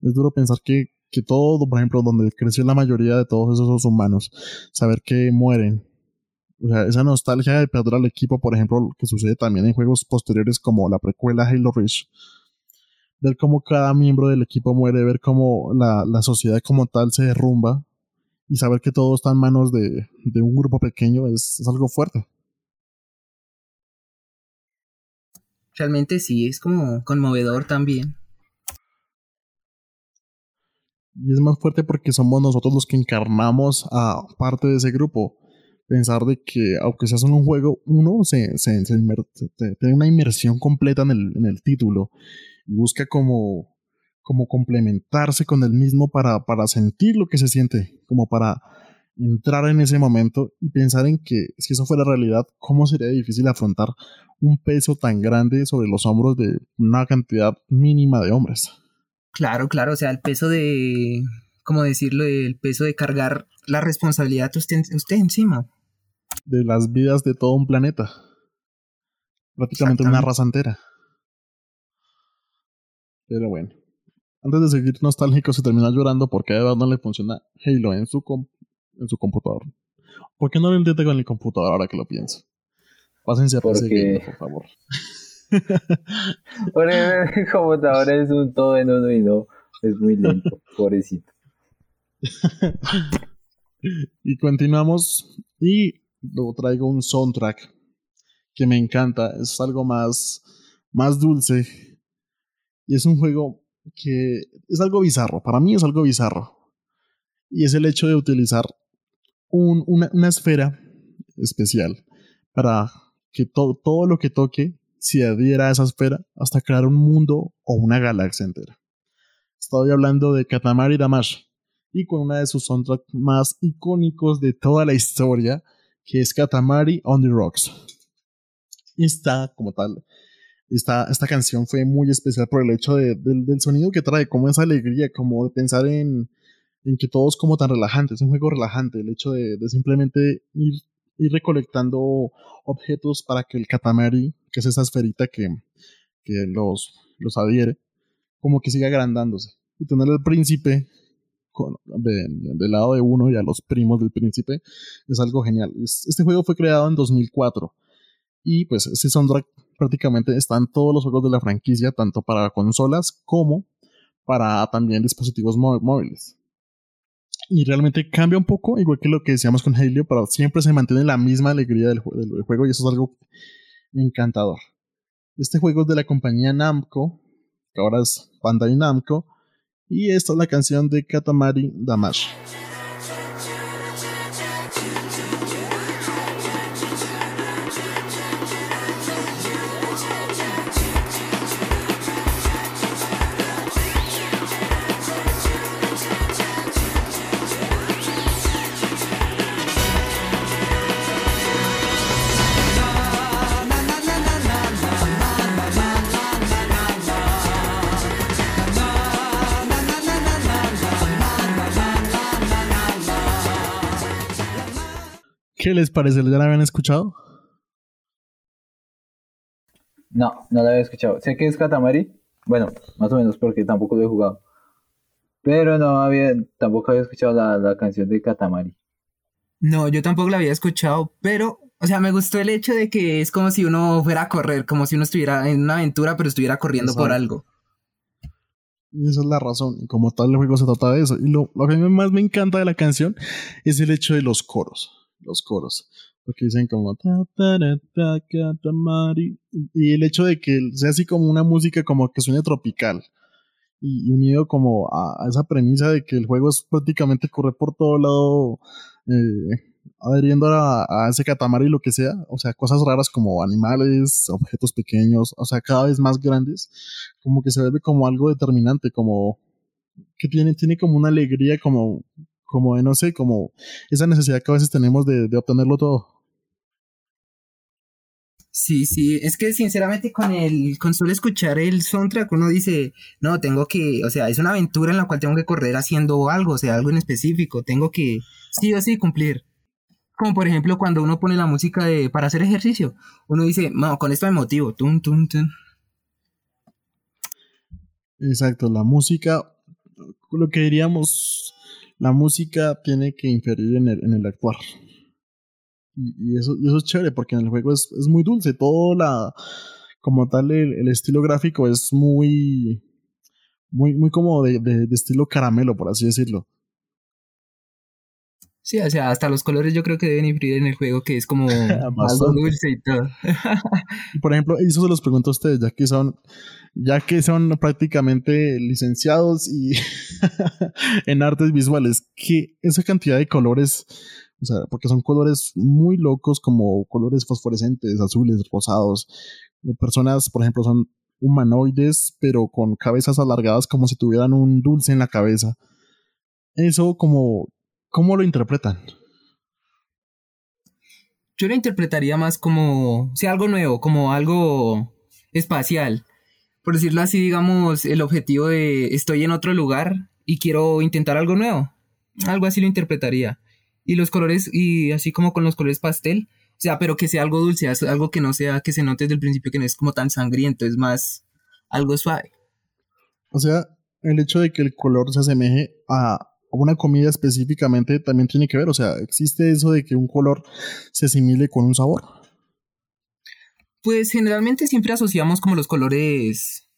S2: Es duro pensar que, que todo, por ejemplo, donde creció la mayoría de todos esos humanos, saber que mueren. O sea, esa nostalgia de perder al equipo, por ejemplo, que sucede también en juegos posteriores como la precuela Halo Reach. Ver cómo cada miembro del equipo muere, ver cómo la, la sociedad como tal se derrumba y saber que todo está en manos de, de un grupo pequeño es, es algo fuerte.
S4: Realmente sí, es como conmovedor también.
S2: Y es más fuerte porque somos nosotros los que encarnamos a parte de ese grupo. Pensar de que, aunque sea solo un juego, uno se, se, se tiene una inmersión completa en el, en el título y busca como, como complementarse con el mismo para, para sentir lo que se siente, como para entrar en ese momento y pensar en que si eso fuera realidad, cómo sería difícil afrontar un peso tan grande sobre los hombros de una cantidad mínima de hombres.
S4: Claro, claro, o sea, el peso de, ¿cómo decirlo? El peso de cargar la responsabilidad usted, usted encima.
S2: de las vidas de todo un planeta. Prácticamente una raza entera. Pero bueno. Antes de seguir nostálgico se termina llorando porque a Eva no le funciona Halo en su, en su computador. ¿Por qué no lo intenta con el computador ahora que lo pienso? Pásense a PC Gamer, por favor.
S5: Porque el computador es un todo en uno y no, es muy lento, pobrecito.
S2: Y continuamos. Y luego traigo un soundtrack que me encanta. Es algo más, más dulce. Y es un juego que es algo bizarro. Para mí es algo bizarro. Y es el hecho de utilizar un- una, esfera especial para que to- todo lo que toque se adhiera a esa esfera hasta crear un mundo o una galaxia entera. Estoy hablando de Katamari Damash y con una de sus soundtracks más icónicos de toda la historia, que es Katamari on the Rocks. Y está, como tal, esta, esta canción fue muy especial por el hecho de- del, del sonido que trae, como esa alegría, como de pensar en, en que todo es como tan relajante, es un juego relajante, el hecho de, simplemente ir, recolectando objetos para que el Katamari, que es esa esferita que, que los, los adhiere, como que siga agrandándose. Y tener al príncipe con- de- del lado de uno y a los primos del príncipe es algo genial. Es- Este juego fue creado en 2004 y pues ese soundtrack prácticamente está en todos los juegos de la franquicia, tanto para consolas como para también dispositivos mó- móviles. Y realmente cambia un poco, igual que lo que decíamos con Halo, pero siempre se mantiene la misma alegría del, del juego y eso es algo encantador. Este juego es de la compañía Namco, que ahora es Bandai Namco, y esta es la canción de Katamari Damash. ¿Qué les parece? ¿Ya la habían escuchado?
S5: No, no la había escuchado. Sé que es Katamari, bueno, más o menos porque tampoco lo he jugado. Pero no había, tampoco había escuchado la, la canción de Katamari.
S4: No, yo tampoco la había escuchado, pero, o sea, me gustó el hecho de que es como si uno fuera a correr, como si uno estuviera en una aventura, pero estuviera corriendo por algo.
S2: Y esa es la razón. Y como tal, el juego se trata de eso. Y lo, lo que a mí más me encanta de la canción es el hecho de los coros. Los coros. Porque dicen como... Y- Y el hecho de que sea así como una música como que suene tropical. Y, y unido como a, esa premisa de que el juego es prácticamente correr por todo lado eh, adheriendo a, a ese catamari lo que sea, o sea, cosas raras como animales, objetos pequeños, o sea, cada vez más grandes, como que se vuelve como algo determinante, como que tiene, tiene como una alegría, como, como de, no sé, como esa necesidad que a veces tenemos de, de obtenerlo todo.
S4: Sí, sí, es que sinceramente con el, con solo escuchar el soundtrack uno dice, no, tengo que, o sea, es una aventura en la cual tengo que correr haciendo algo, o sea, algo en específico, tengo que sí o sí cumplir. Como por ejemplo cuando uno pone la música de, para hacer ejercicio, uno dice, no, con esto me motivo, tun, tun, tun.
S2: Exacto, la música, lo que diríamos, la música tiene que inferir en el, en el actuar. Y, eso, y eso es chévere porque en el juego es, es muy dulce, todo la, como tal, el, el estilo gráfico es muy, muy, muy como de, de estilo caramelo, por así decirlo.
S4: Sí, o sea, hasta los colores yo creo que deben influir en el juego, que es como algo dulce y todo.
S2: Por ejemplo, eso se los pregunto a ustedes, ya que son, ya que son prácticamente licenciados y en artes visuales, que esa cantidad de colores, o sea, porque son colores muy locos, como colores fosforescentes, azules, rosados. Personas, por ejemplo, son humanoides, pero con cabezas alargadas como si tuvieran un dulce en la cabeza. Eso como, ¿cómo lo interpretan?
S4: Yo lo interpretaría más como, o sea, algo nuevo, como algo espacial. Por decirlo así, digamos, el objetivo de estoy en otro lugar y quiero intentar algo nuevo. Algo así lo interpretaría. Y los colores, y así como con los colores pastel, o sea, pero que sea algo dulce, algo que no sea, que se note desde el principio que no es como tan sangriento, es más algo suave.
S2: O sea, el hecho de que el color se asemeje a una comida específicamente también tiene que ver. O sea, existe eso de que un color se asimile con un sabor.
S4: Pues generalmente siempre asociamos como los colores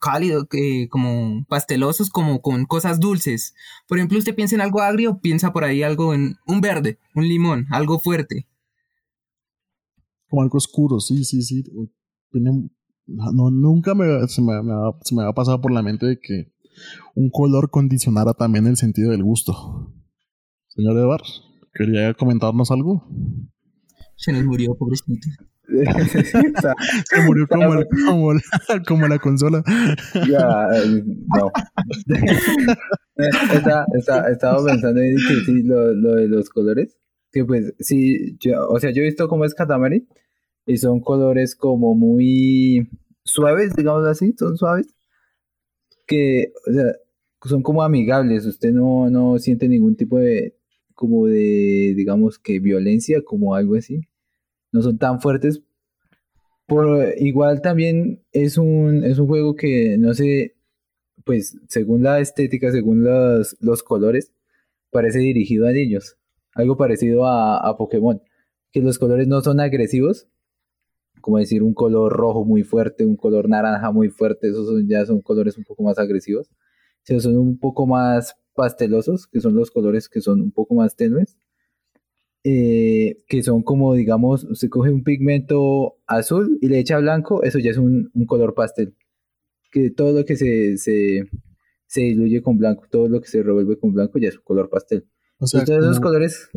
S4: cálidos, eh, como pastelosos, como con cosas dulces. Por ejemplo, usted piensa en algo agrio, piensa por ahí algo en un verde, un limón, algo fuerte.
S2: Como algo oscuro, sí, sí, sí. No, nunca me, se, me, me ha, se me ha pasado por la mente de que un color condicionara también el sentido del gusto. Señor Edward, ¿quería comentarnos algo?
S4: Se nos murió, pobrecito.
S2: Se murió como, el- como, la, como la consola.
S5: ya, eh, no. Está- está- estaba pensando en que sí, lo, lo de los colores. Que pues, sí, yo, o sea, yo he visto cómo es Katamari y son colores como muy suaves, digamos así, son suaves. Que, o sea, son como amigables. Usted no, no siente ningún tipo de, como de, digamos que violencia, como algo así. No son tan fuertes. Por, igual también es un, es un juego que no sé, pues según la estética, según los, los colores, parece dirigido a niños. Algo parecido a, a Pokémon. Que los colores no son agresivos. Como decir un color rojo muy fuerte, un color naranja muy fuerte. Esos son, ya son colores un poco más agresivos. Sino son un poco más pastelosos, que son los colores que son un poco más tenues. eh, que son como, digamos, usted coge un pigmento azul y le echa blanco, eso ya es un, un color pastel. Que todo lo que se, se, se diluye con blanco, todo lo que se revuelve con blanco ya es un color pastel.
S2: O sea,
S5: Entonces esos
S2: como,
S5: colores,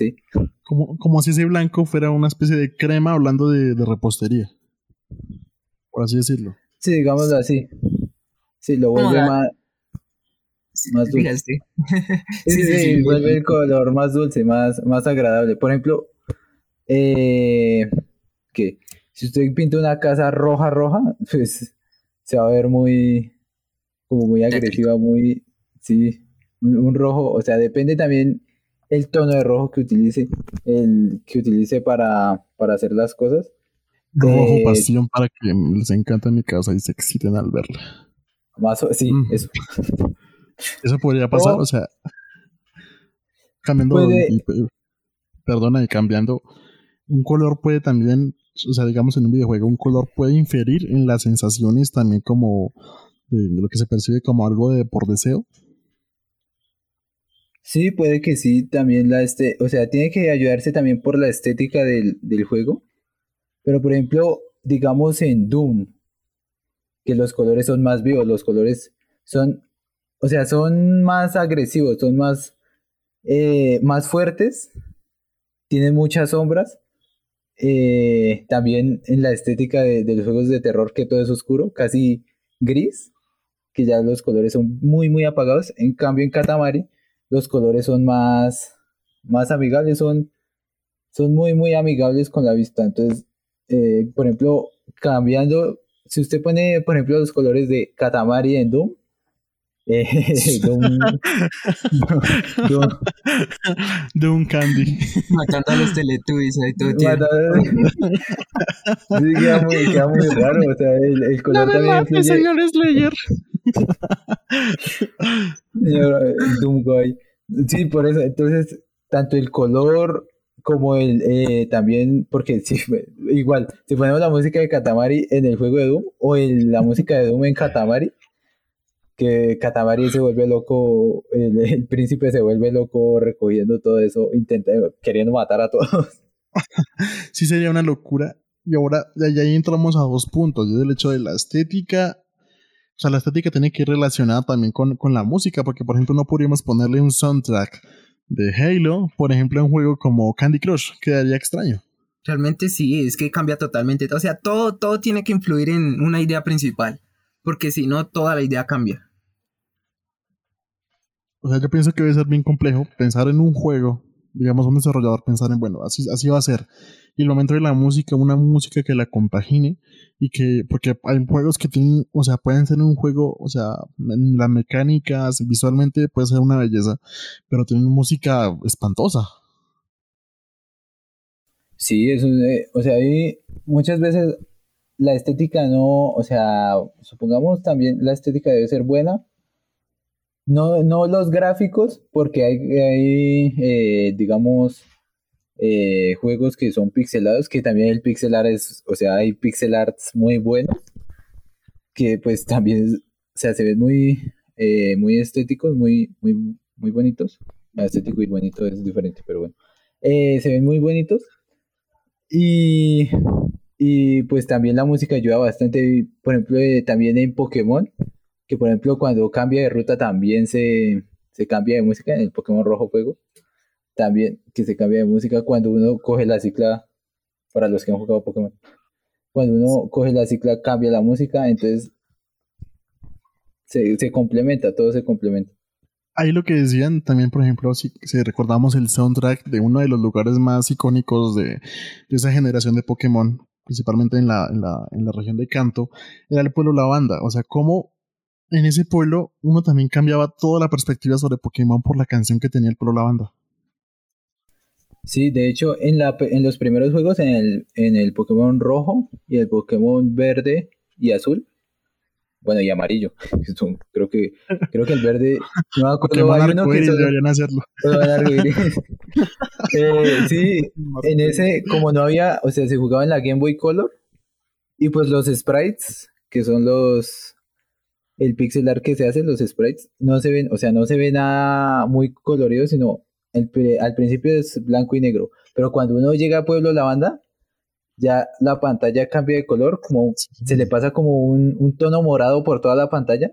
S5: sí,
S2: como, como si ese blanco fuera una especie de crema hablando de, de repostería. Por así decirlo.
S5: sí, digámoslo así. Sí, lo vuelve más,
S4: Sí,
S5: Más dulce. Sí,
S4: Sí,
S5: sí,
S4: sí,
S5: sí,
S4: sí,
S5: vuelve el color más dulce, más, más agradable. Por ejemplo, eh, que si usted pinta una casa roja, roja, pues se va a ver muy, como muy agresiva, muy, sí, un, un rojo, o sea, depende también el tono de rojo que utilice, el que utilice para, para hacer las cosas.
S2: Rojo
S5: Eh,
S2: pasión para que les encanta mi casa y se exciten al verla.
S5: Más, o- sí,
S2: Mm.
S5: eso.
S2: Eso podría pasar,
S5: O-
S2: o sea, cambiando,
S5: Puede-
S2: y- y- perdona, y cambiando, un color puede también, o sea, digamos en un videojuego, un color puede inferir en las sensaciones también como de lo que se percibe como algo de por deseo.
S5: Sí, puede que sí, también la este, o sea, tiene que ayudarse también por la estética del, del juego. Pero por ejemplo, digamos en Doom, que los colores son más vivos, los colores son, o sea, son más agresivos, son más, eh, más fuertes, tienen muchas sombras. Eh, también en la estética de, de los juegos de terror, que todo es oscuro, casi gris, que ya los colores son muy, muy apagados. En cambio, en Katamari, los colores son más, más amigables, son, son muy, muy amigables con la vista. Entonces, eh, por ejemplo, cambiando, si usted pone, por ejemplo, los colores de Katamari en Doom, eh, Doom, Doom,
S2: De un candy.
S4: Matando a los Teletubbies ahí todo el tiempo.
S5: Sí, queda muy, queda muy raro, o sea, el, el color también influye.
S2: señor Slayer.
S5: Señor, eh, Doomguy. Sí, por eso, entonces, tanto el color como el eh, también, porque sí, igual, si ponemos la música de Katamari en el juego de Doom o en la música de Doom en Katamari, que Katamari se vuelve loco, el, el príncipe se vuelve loco recogiendo todo eso, intenta, queriendo matar a todos.
S2: Sí sería una locura. Y ahora, de ahí entramos a dos puntos. Y es el hecho de la estética. O sea, la estética tiene que ir relacionada también con, con la música. Porque, por ejemplo, no podríamos ponerle un soundtrack de Halo, por ejemplo, a un juego como Candy Crush. Quedaría extraño.
S4: Realmente sí, es que cambia totalmente. O sea, todo, todo tiene que influir en una idea principal. Porque si no, toda la idea cambia.
S2: O sea, yo pienso que debe ser bien complejo pensar en un juego, digamos, un desarrollador pensar en, bueno, así, así va a ser. Y el momento de la música, una música que la compagine y que, porque hay juegos que tienen, o sea, pueden ser un juego, o sea, en las mecánicas, visualmente puede ser una belleza, pero tienen música espantosa.
S5: Sí, eso, eh, o sea, ahí muchas veces la estética no, o sea, supongamos también la estética debe ser buena. No, no los gráficos, porque hay, eh, digamos, eh, juegos que son pixelados, que también el pixel art es, o sea, hay pixel arts muy buenos, que pues también, o sea, se ven muy, eh, muy estéticos, muy, muy, muy bonitos. Ah, Estético y bonito es diferente, pero bueno. Eh, se ven muy bonitos. Y, y pues también la música ayuda bastante, por ejemplo, también en Pokémon, que por ejemplo cuando cambia de ruta también se, se cambia de música en el Pokémon Rojo Fuego. También que se cambia de música cuando uno coge la cicla, para los que han jugado Pokémon, cuando uno coge la cicla cambia la música, entonces se, se complementa, todo se complementa.
S2: Ahí lo que decían también, por ejemplo, si, si recordamos el soundtrack de uno de los lugares más icónicos de, de esa generación de Pokémon, principalmente en la, en, la, en la región de Kanto, era el pueblo Lavanda. O sea, cómo en ese pueblo uno también cambiaba toda la perspectiva sobre Pokémon por la canción que tenía el pueblo Lavanda.
S5: Sí, de hecho, en, la, en los primeros juegos, en el, en el Pokémon rojo y el Pokémon verde y azul, bueno, y amarillo, creo que creo que el verde, no me acuerdo, hay uno que
S2: arcoíris
S5: son-
S2: deberían hacerlo.
S5: Eh, sí, en ese, como no había, o sea, se jugaba en la Game Boy Color, y pues los sprites, que son los, el pixel art que se hace, los sprites, no se ven, o sea, no se ve nada muy colorido, sino el al principio es blanco y negro, pero cuando uno llega a Pueblo Lavanda, ya la pantalla cambia de color, como se le pasa como un, un tono morado por toda la pantalla.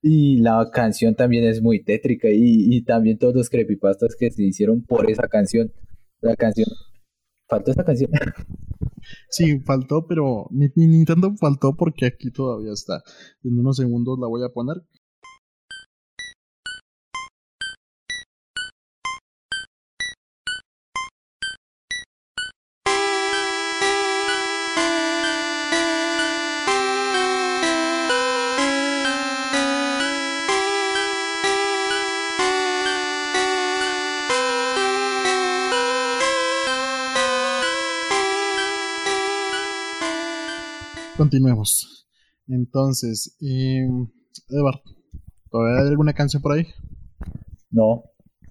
S5: Y la canción también es muy tétrica y, y también todos los creepypastas que se hicieron por esa canción. La canción. Faltó esa canción.
S2: Sí, faltó, pero ni tanto faltó porque aquí todavía está. En unos segundos la voy a poner. Continuemos. Entonces, eh, Edward, ¿todavía hay alguna canción por ahí?
S5: No.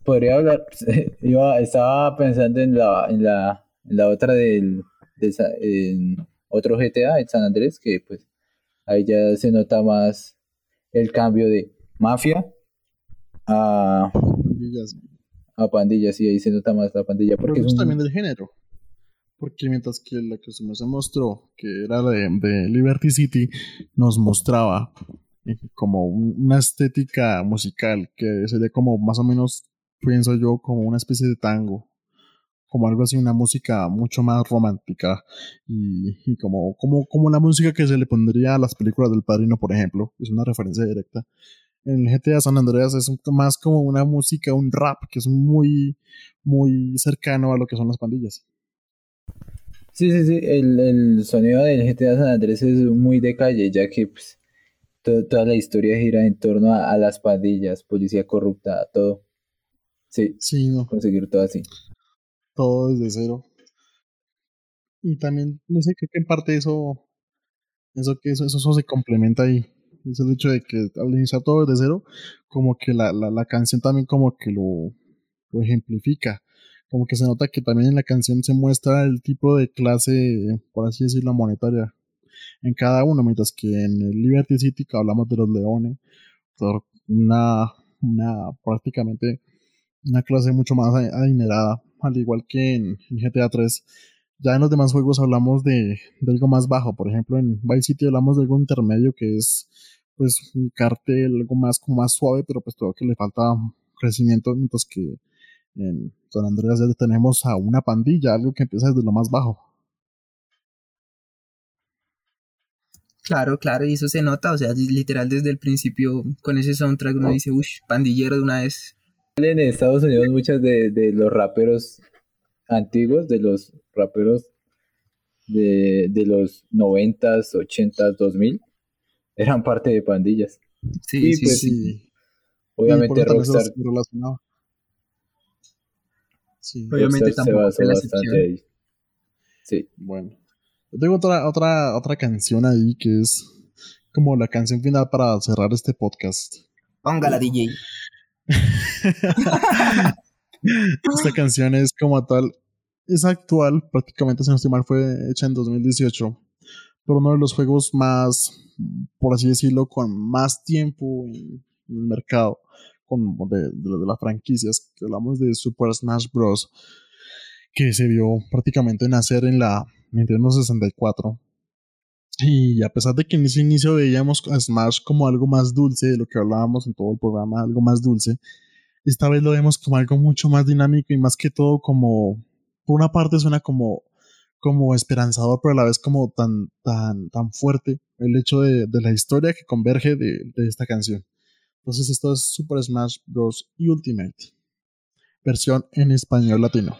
S5: Podría hablar. Iba, estaba pensando en la, en la, en la otra del, del en otro GTA, el San Andrés, que pues ahí ya se nota más el cambio de mafia a,
S2: Pandillas.
S5: a pandilla, sí, ahí se nota más la pandilla. Porque
S2: eso
S5: es un-
S2: también del género. Porque mientras que la que se nos mostró, que era de, Liberty City, nos mostraba eh, como un- una estética musical que sería como más o menos, pienso yo, como una especie de tango. como algo así, una música mucho más romántica y, como, como, como la música que se le pondría a las películas del Padrino, por ejemplo, es una referencia directa. En el GTA San Andreas es más como una música, un rap que es muy, muy cercano a lo que son las pandillas.
S5: Sí, sí, sí, el, el sonido del GTA San Andrés es muy de calle, ya que pues, to- toda la historia gira en torno a, a las pandillas, policía corrupta, todo. Sí,
S2: Sí, no.
S5: conseguir todo así.
S2: todo desde cero. Y también, no sé, creo que en parte eso, eso que eso, eso, eso se complementa ahí. Es el hecho de que al iniciar todo desde cero, como que la, la, la canción también como que lo, lo ejemplifica. Como que se nota que también en la canción se muestra el tipo de clase, por así decirlo, monetaria en cada uno, mientras que en Liberty City hablamos de los leones, una, una prácticamente una clase mucho más adinerada, al igual que en, en GTA 3. Ya en los demás juegos hablamos de, de algo más bajo, por ejemplo en Vice City hablamos de algo intermedio que es pues un cartel, algo más como más suave, pero pues todo que le falta crecimiento, mientras que en San Andreas ya tenemos a una pandilla, algo que empieza desde lo más bajo.
S4: Claro, claro, y eso se nota, o sea, literal desde el principio con ese soundtrack uno dice, uff, pandillero de una vez.
S5: En Estados Unidos muchos de, de los raperos antiguos, de los raperos de, de los 90s, 80s, 2000, eran parte de pandillas.
S4: Sí,
S5: Y
S4: sí,
S5: pues,
S4: sí.
S5: Obviamente Rockstar,
S2: se relacionaba. Sí,
S4: Obviamente
S5: se
S4: tampoco
S5: basó
S4: fue la
S5: bastante ahí. Sí.
S2: Bueno. Yo tengo otra, otra, otra canción ahí que es como la canción final para cerrar este podcast.
S4: Póngala, DJ.
S2: Esta canción es como tal, es actual, prácticamente si no estoy mal fue hecha en 2018, pero uno de los juegos más, por así decirlo, con más tiempo en el mercado, con, de, de, de las franquicias, que hablamos de Super Smash Bros., que se vio prácticamente nacer en la Nintendo 64. Y a pesar de que en ese inicio veíamos a Smash como algo más dulce, de lo que hablábamos en todo el programa, algo más dulce, esta vez lo vemos como algo mucho más dinámico y más que todo como, por una parte suena como, como esperanzador, pero a la vez como tan, tan, tan fuerte el hecho de, de la historia que converge de, de, esta canción. Entonces esto es Super Smash Bros. Ultimate, versión en español latino.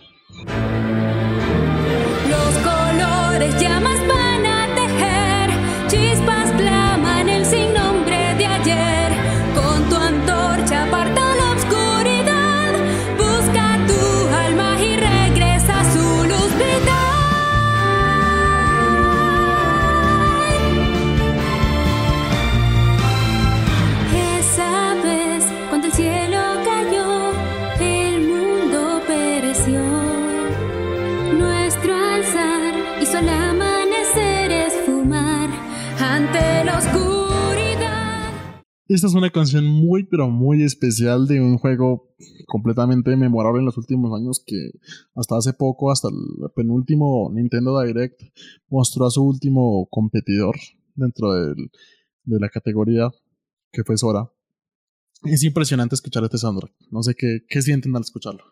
S2: Esta es una canción muy, pero muy especial de un juego completamente memorable en los últimos años que hasta hace poco, hasta el penúltimo Nintendo Direct, mostró a su último competidor dentro del, de la categoría, que fue Sora. Es impresionante escuchar este soundtrack. No sé qué, qué sienten al escucharlo.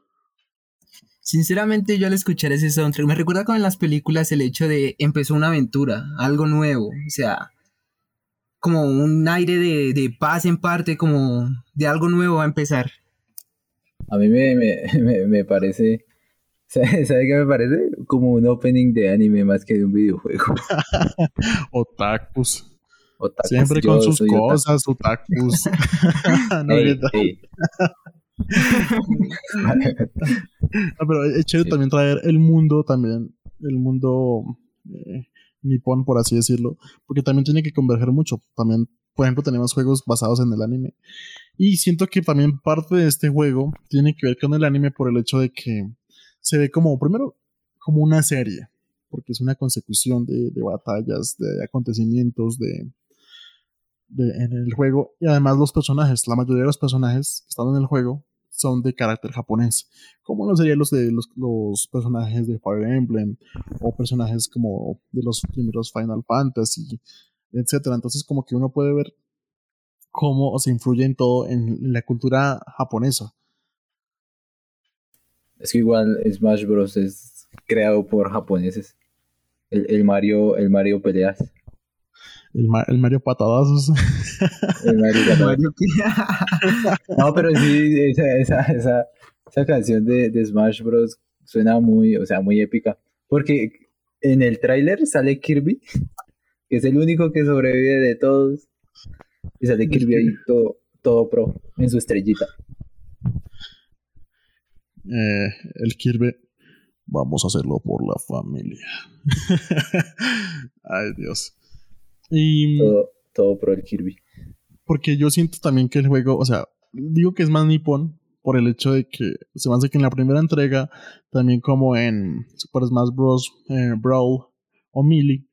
S4: Sinceramente yo al escuchar ese soundtrack me recuerda como en las películas el hecho de empezó una aventura, algo nuevo, o sea, como un aire de, de paz en parte, como de algo nuevo va a empezar.
S5: A mí me, me, me, me parece, ¿sabe, ¿sabe qué me parece? Como un opening de anime más que de un videojuego.
S2: Otakus.
S5: Otakus,
S2: Siempre con sus cosas, otakus. no,
S5: ey.
S2: Ah, pero es chévere
S5: Sí.
S2: también traer el mundo también, el mundo eh, nipón, por así decirlo, porque también tiene que converger mucho. También, por ejemplo, tenemos juegos basados en el anime. Y siento que también parte de este juego tiene que ver con el anime por el hecho de que se ve como, primero, como una serie, porque es una consecución de, de batallas, de acontecimientos, de, de, en el juego. Y además los personajes, la mayoría de los personajes que están en el juego son de carácter japonés, como no serían los de los, personajes de Fire Emblem o personajes como de los primeros Final Fantasy, etcétera. Entonces como que uno puede ver cómo se influye en todo en la cultura japonesa.
S5: Es que igual Smash Bros. es creado por japoneses. El Mario, el Mario peleas.
S2: El, el Mario Patadazos.
S5: El Mario
S4: ¿qué?
S5: No, pero sí, esa, esa, esa, esa canción de, de Smash Bros. suena muy, o sea, muy épica. Porque en el tráiler sale Kirby, que es el único que sobrevive de todos. Y sale Kirby ahí todo, todo pro, en su estrellita.
S2: Eh, el Kirby. Vamos a hacerlo por la familia. Ay, Dios. Y
S5: Todo, todo pro el Kirby.
S2: porque yo siento también que el juego, o sea, digo que es más nipón por el hecho de que se me hace que en la primera entrega, también como en Super Smash Bros. eh, Brawl o Melee,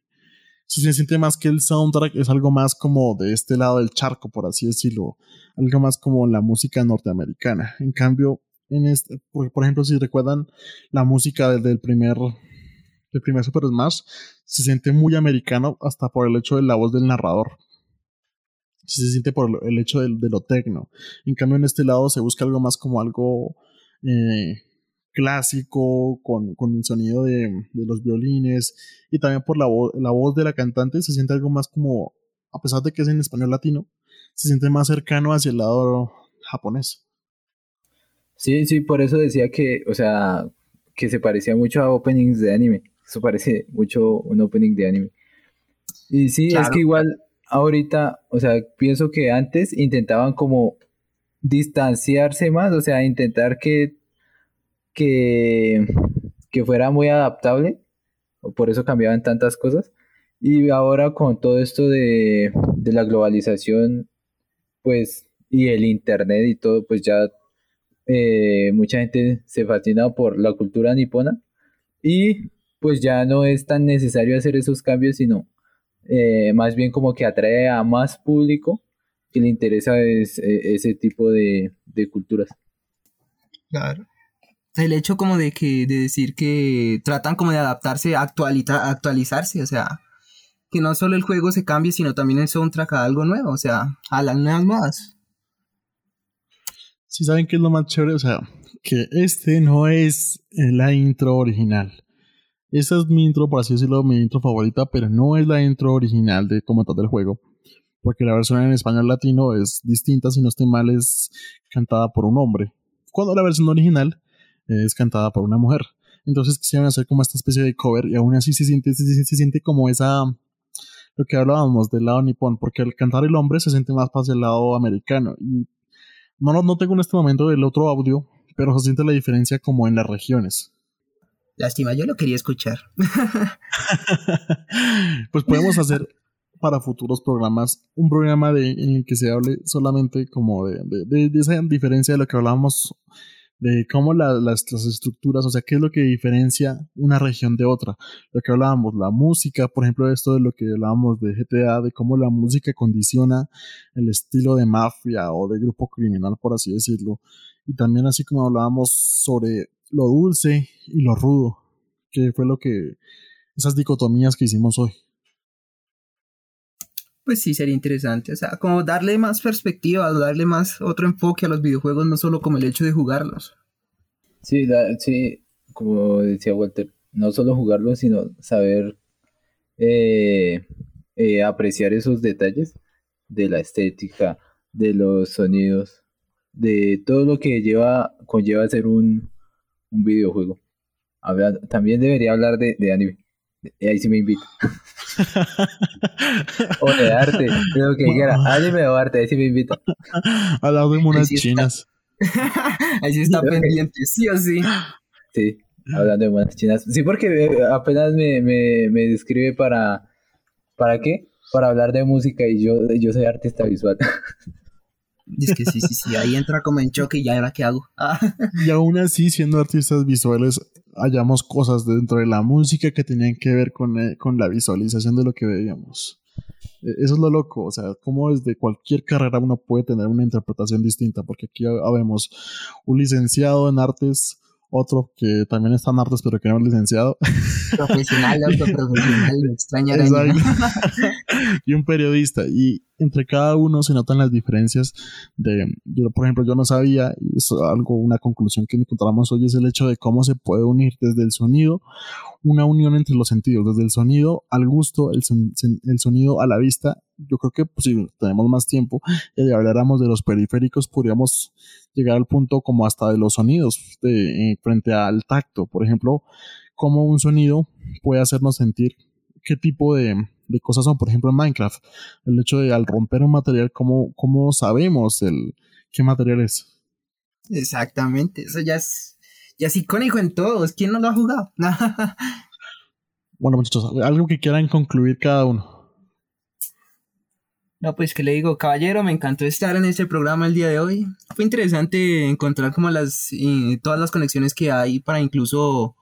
S2: se siente más que el soundtrack es algo más como de este lado del charco, por así decirlo, algo más como la música norteamericana. En cambio, en este, por, por ejemplo, si recuerdan la música del, del primer del primer Super Smash, se siente muy americano hasta por el hecho de la voz del narrador se siente por el hecho de, lo tecno. En cambio, en este lado se busca algo más como algo eh, clásico, con, con el sonido de, de los violines, y también por la, vo- la voz de la cantante se siente algo más como, a pesar de que es en español latino, se siente más cercano hacia el lado japonés.
S5: Sí, sí, por eso decía que, o sea, que se parecía mucho a openings de anime. Eso parece mucho un opening de anime. Y sí, es
S4: Claro.
S5: que igual ahorita, o sea, pienso que antes intentaban como distanciarse más, o sea, intentar que, que, que fuera muy adaptable, o por eso cambiaban tantas cosas. Y ahora con todo esto de, de la globalización, pues, y el internet y todo, pues ya eh, mucha gente se fascina por la cultura nipona y pues ya no es tan necesario hacer esos cambios, sino eh, más bien como que atrae a más público que le interesa es- eh, ese tipo de, de culturas.
S4: Claro. El hecho como de que, de decir que tratan como de adaptarse, actualita- actualizarse, o sea, que no solo el juego se cambie, sino también el soundtrack a algo nuevo, o sea, a las nuevas modas.
S2: Si saben qué es lo más chévere, o sea, que este no es eh, la intro original. Esa es mi intro, por así decirlo, mi intro favorita, pero no es la intro original de como tal del juego. Porque la versión en español latino es distinta, si no estoy mal, es cantada por un hombre. Cuando la versión original es cantada por una mujer. Entonces quisieron hacer como esta especie de cover y aún así se siente, se, siente como esa, lo que hablábamos del lado nipón, porque al cantar el hombre se siente más hacia el lado americano. Y no, no tengo en este momento el otro audio, pero se siente la diferencia como en las regiones.
S4: Lástima, yo lo quería escuchar.
S2: pues podemos hacer para futuros programas un programa de, en el que se hable solamente como de, de- esa diferencia de lo que hablábamos de cómo la- las, las estructuras, o sea, qué es lo que diferencia una región de otra. Lo que hablábamos, la música, por ejemplo, esto de lo que hablábamos de GTA, de cómo la música condiciona el estilo de mafia o de grupo criminal, por así decirlo. Y también así como hablábamos sobre lo dulce y lo rudo, que fue lo que, esas dicotomías que hicimos hoy.
S4: Pues sí, sería interesante, o sea, como darle más perspectiva, darle más otro enfoque a los videojuegos, no solo como el hecho de jugarlos.
S5: Sí, la- sí, como decía Walter, no solo jugarlo, sino saber eh, eh, apreciar esos detalles de la estética, de los sonidos, de todo lo que lleva, conlleva hacer un, un videojuego. Habla- también debería hablar de, de anime. Y ahí sí me invita. O de arte, creo que quiera. Anime o arte, ahí sí me invita.
S2: Al lado de monas
S4: sí está.
S2: chinas.
S4: Ahí sí está pendiente, sí o sí.
S5: Sí, hablando de monas chinas. Sí, porque eh, apenas me, me, me describe para... ¿Para qué? Para hablar de música y yo, yo soy artista visual.
S4: Es que sí, sí, sí, ahí entra como en choque y ya ahora qué hago. Ah,
S2: Y aún así, siendo artistas visuales, hallamos cosas dentro de la música que tenían que ver con, eh, con la visualización de lo que veíamos. Eh, Eso es lo loco, o sea, como desde cualquier carrera uno puede tener una interpretación distinta, porque aquí ya vemos un licenciado en artes, otro que también está en artes pero que no es licenciado.
S4: profesional, autoprofesional, extraña.
S2: y un periodista. Y entre cada uno se notan las diferencias de, por ejemplo, yo no sabía, y es algo, una conclusión que encontramos hoy es el hecho de cómo se puede unir desde el sonido, una unión entre los sentidos, desde el sonido al gusto, el, el sonido a la vista. Yo creo que pues, si tenemos más tiempo y habláramos de los periféricos, podríamos llegar al punto como hasta de los sonidos eh, frente al tacto. Por ejemplo, cómo un sonido puede hacernos sentir qué tipo de, de cosas son. Por ejemplo, en Minecraft, el hecho de al romper un material, cómo, cómo sabemos el, qué material es.
S4: Exactamente, eso ya es, ya es icónico en todos. ¿Quién no lo ha jugado?
S2: Bueno, muchachos, algo que quieran concluir cada uno.
S4: No, pues que le digo, caballero, me encantó estar en este programa el día de hoy. Fue interesante encontrar como las eh, todas las conexiones que hay para incluso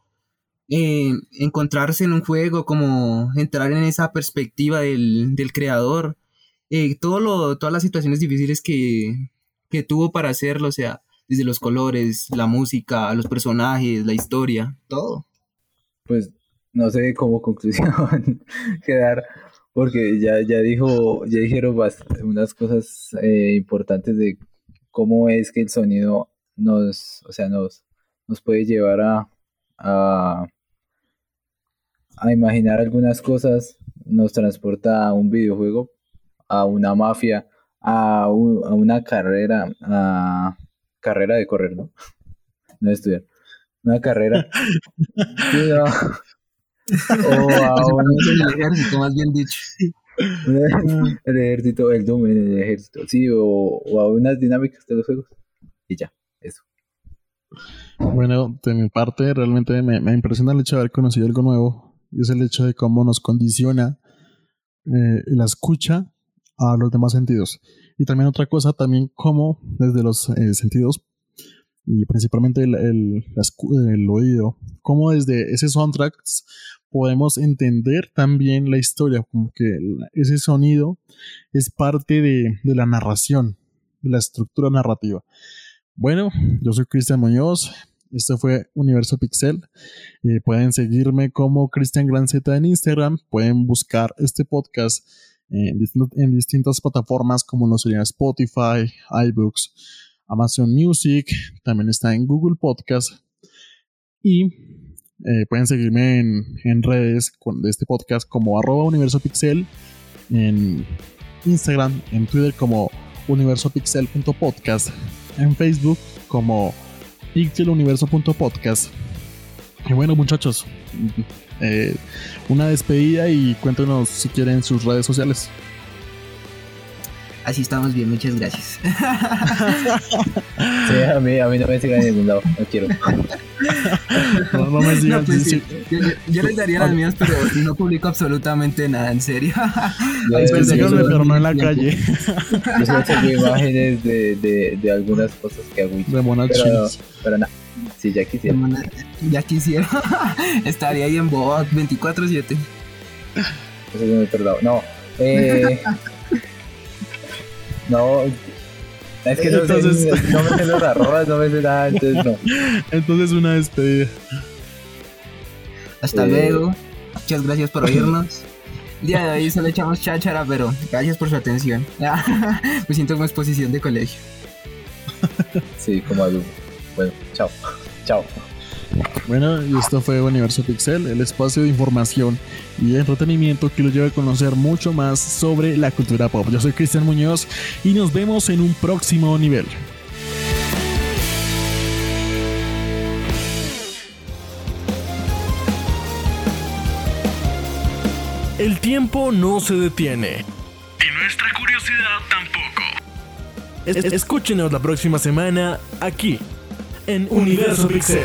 S4: eh, encontrarse en un juego, como entrar en esa perspectiva del, del creador. Eh, todo lo, todas las situaciones difíciles que, que tuvo para hacerlo, o sea, desde los colores, la música, los personajes, la historia, todo.
S5: Pues no sé cómo conclusión quedar, porque ya, ya dijo, ya dijeron unas cosas eh, importantes de cómo es que el sonido nos, o sea, nos, nos puede llevar a, a imaginar algunas cosas, nos transporta a un videojuego, a una mafia, a, a una carrera, a carrera de correr, ¿no? No de estudiar. Una carrera. Sí, no. O a un,
S4: en el ejército, más bien dicho.
S5: el ejército, el Doom en el ejército, sí, o, o a unas dinámicas de los juegos. Y ya, eso.
S2: Bueno, de mi parte, realmente me, me impresiona el hecho de haber conocido algo nuevo. Y es el hecho de cómo nos condiciona eh, la escucha a los demás sentidos. Y también otra cosa, también cómo desde los eh, sentidos, y principalmente el, el- el oído, cómo desde ese soundtrack podemos entender también la historia, como que ese sonido es parte de, de la narración, de la estructura narrativa. Bueno, yo soy Cristian Muñoz. Este fue Universo Pixel. Eh, pueden seguirme como Cristian Gran Z en Instagram. Pueden buscar este podcast en, dist- en distintas plataformas como lo serían Spotify, iBooks, Amazon Music. También está en Google Podcast. Y eh, pueden seguirme en, en redes con, de este podcast como arroba Universo Pixel. En Instagram, en Twitter como universopixel.podcast. En Facebook como pixeluniverso.podcast. Y bueno, muchachos, eh, una despedida y cuéntenos si quieren sus redes sociales.
S4: Así estamos bien, muchas gracias.
S5: Sí, a mí, a mí no me sigan en ningún lado, no quiero.
S2: No, no me sigan.
S4: No, pues
S2: sí,
S4: sí, yo, yo- yo les daría las mías, pero no publico absolutamente nada, en serio.
S5: Yo,
S2: sí.
S5: Yo
S2: síganme,
S5: solo-
S2: pero no en la calle.
S5: yo solo tengo imágenes de, de, de algunas cosas que hago
S2: De monas
S5: pero, pero nada, si ya quisiera.
S4: Ya quisiera. Estaría ahí en bot 24-7.
S5: Eso es muy perdón. No, eh, no, es que no,
S2: Entonces-
S5: sé, no me sé los arrobas, no me sé nada, entonces no.
S2: Entonces, una despedida.
S4: Hasta
S5: Eh.
S4: luego. Muchas gracias por oírnos. El día de hoy solo echamos cháchara, pero gracias por su atención. Me siento como exposición de colegio.
S5: Sí, como algo. Bueno, chao, chao.
S2: Bueno, y esto fue Universo Pixel, el espacio de información y entretenimiento que lo lleva a conocer mucho más sobre la cultura pop. Yo soy Cristian Muñoz y nos vemos en un próximo nivel.
S3: El tiempo no se detiene.
S1: Y nuestra curiosidad tampoco.
S3: Es- escúchenos la próxima semana aquí en Universo Pixel.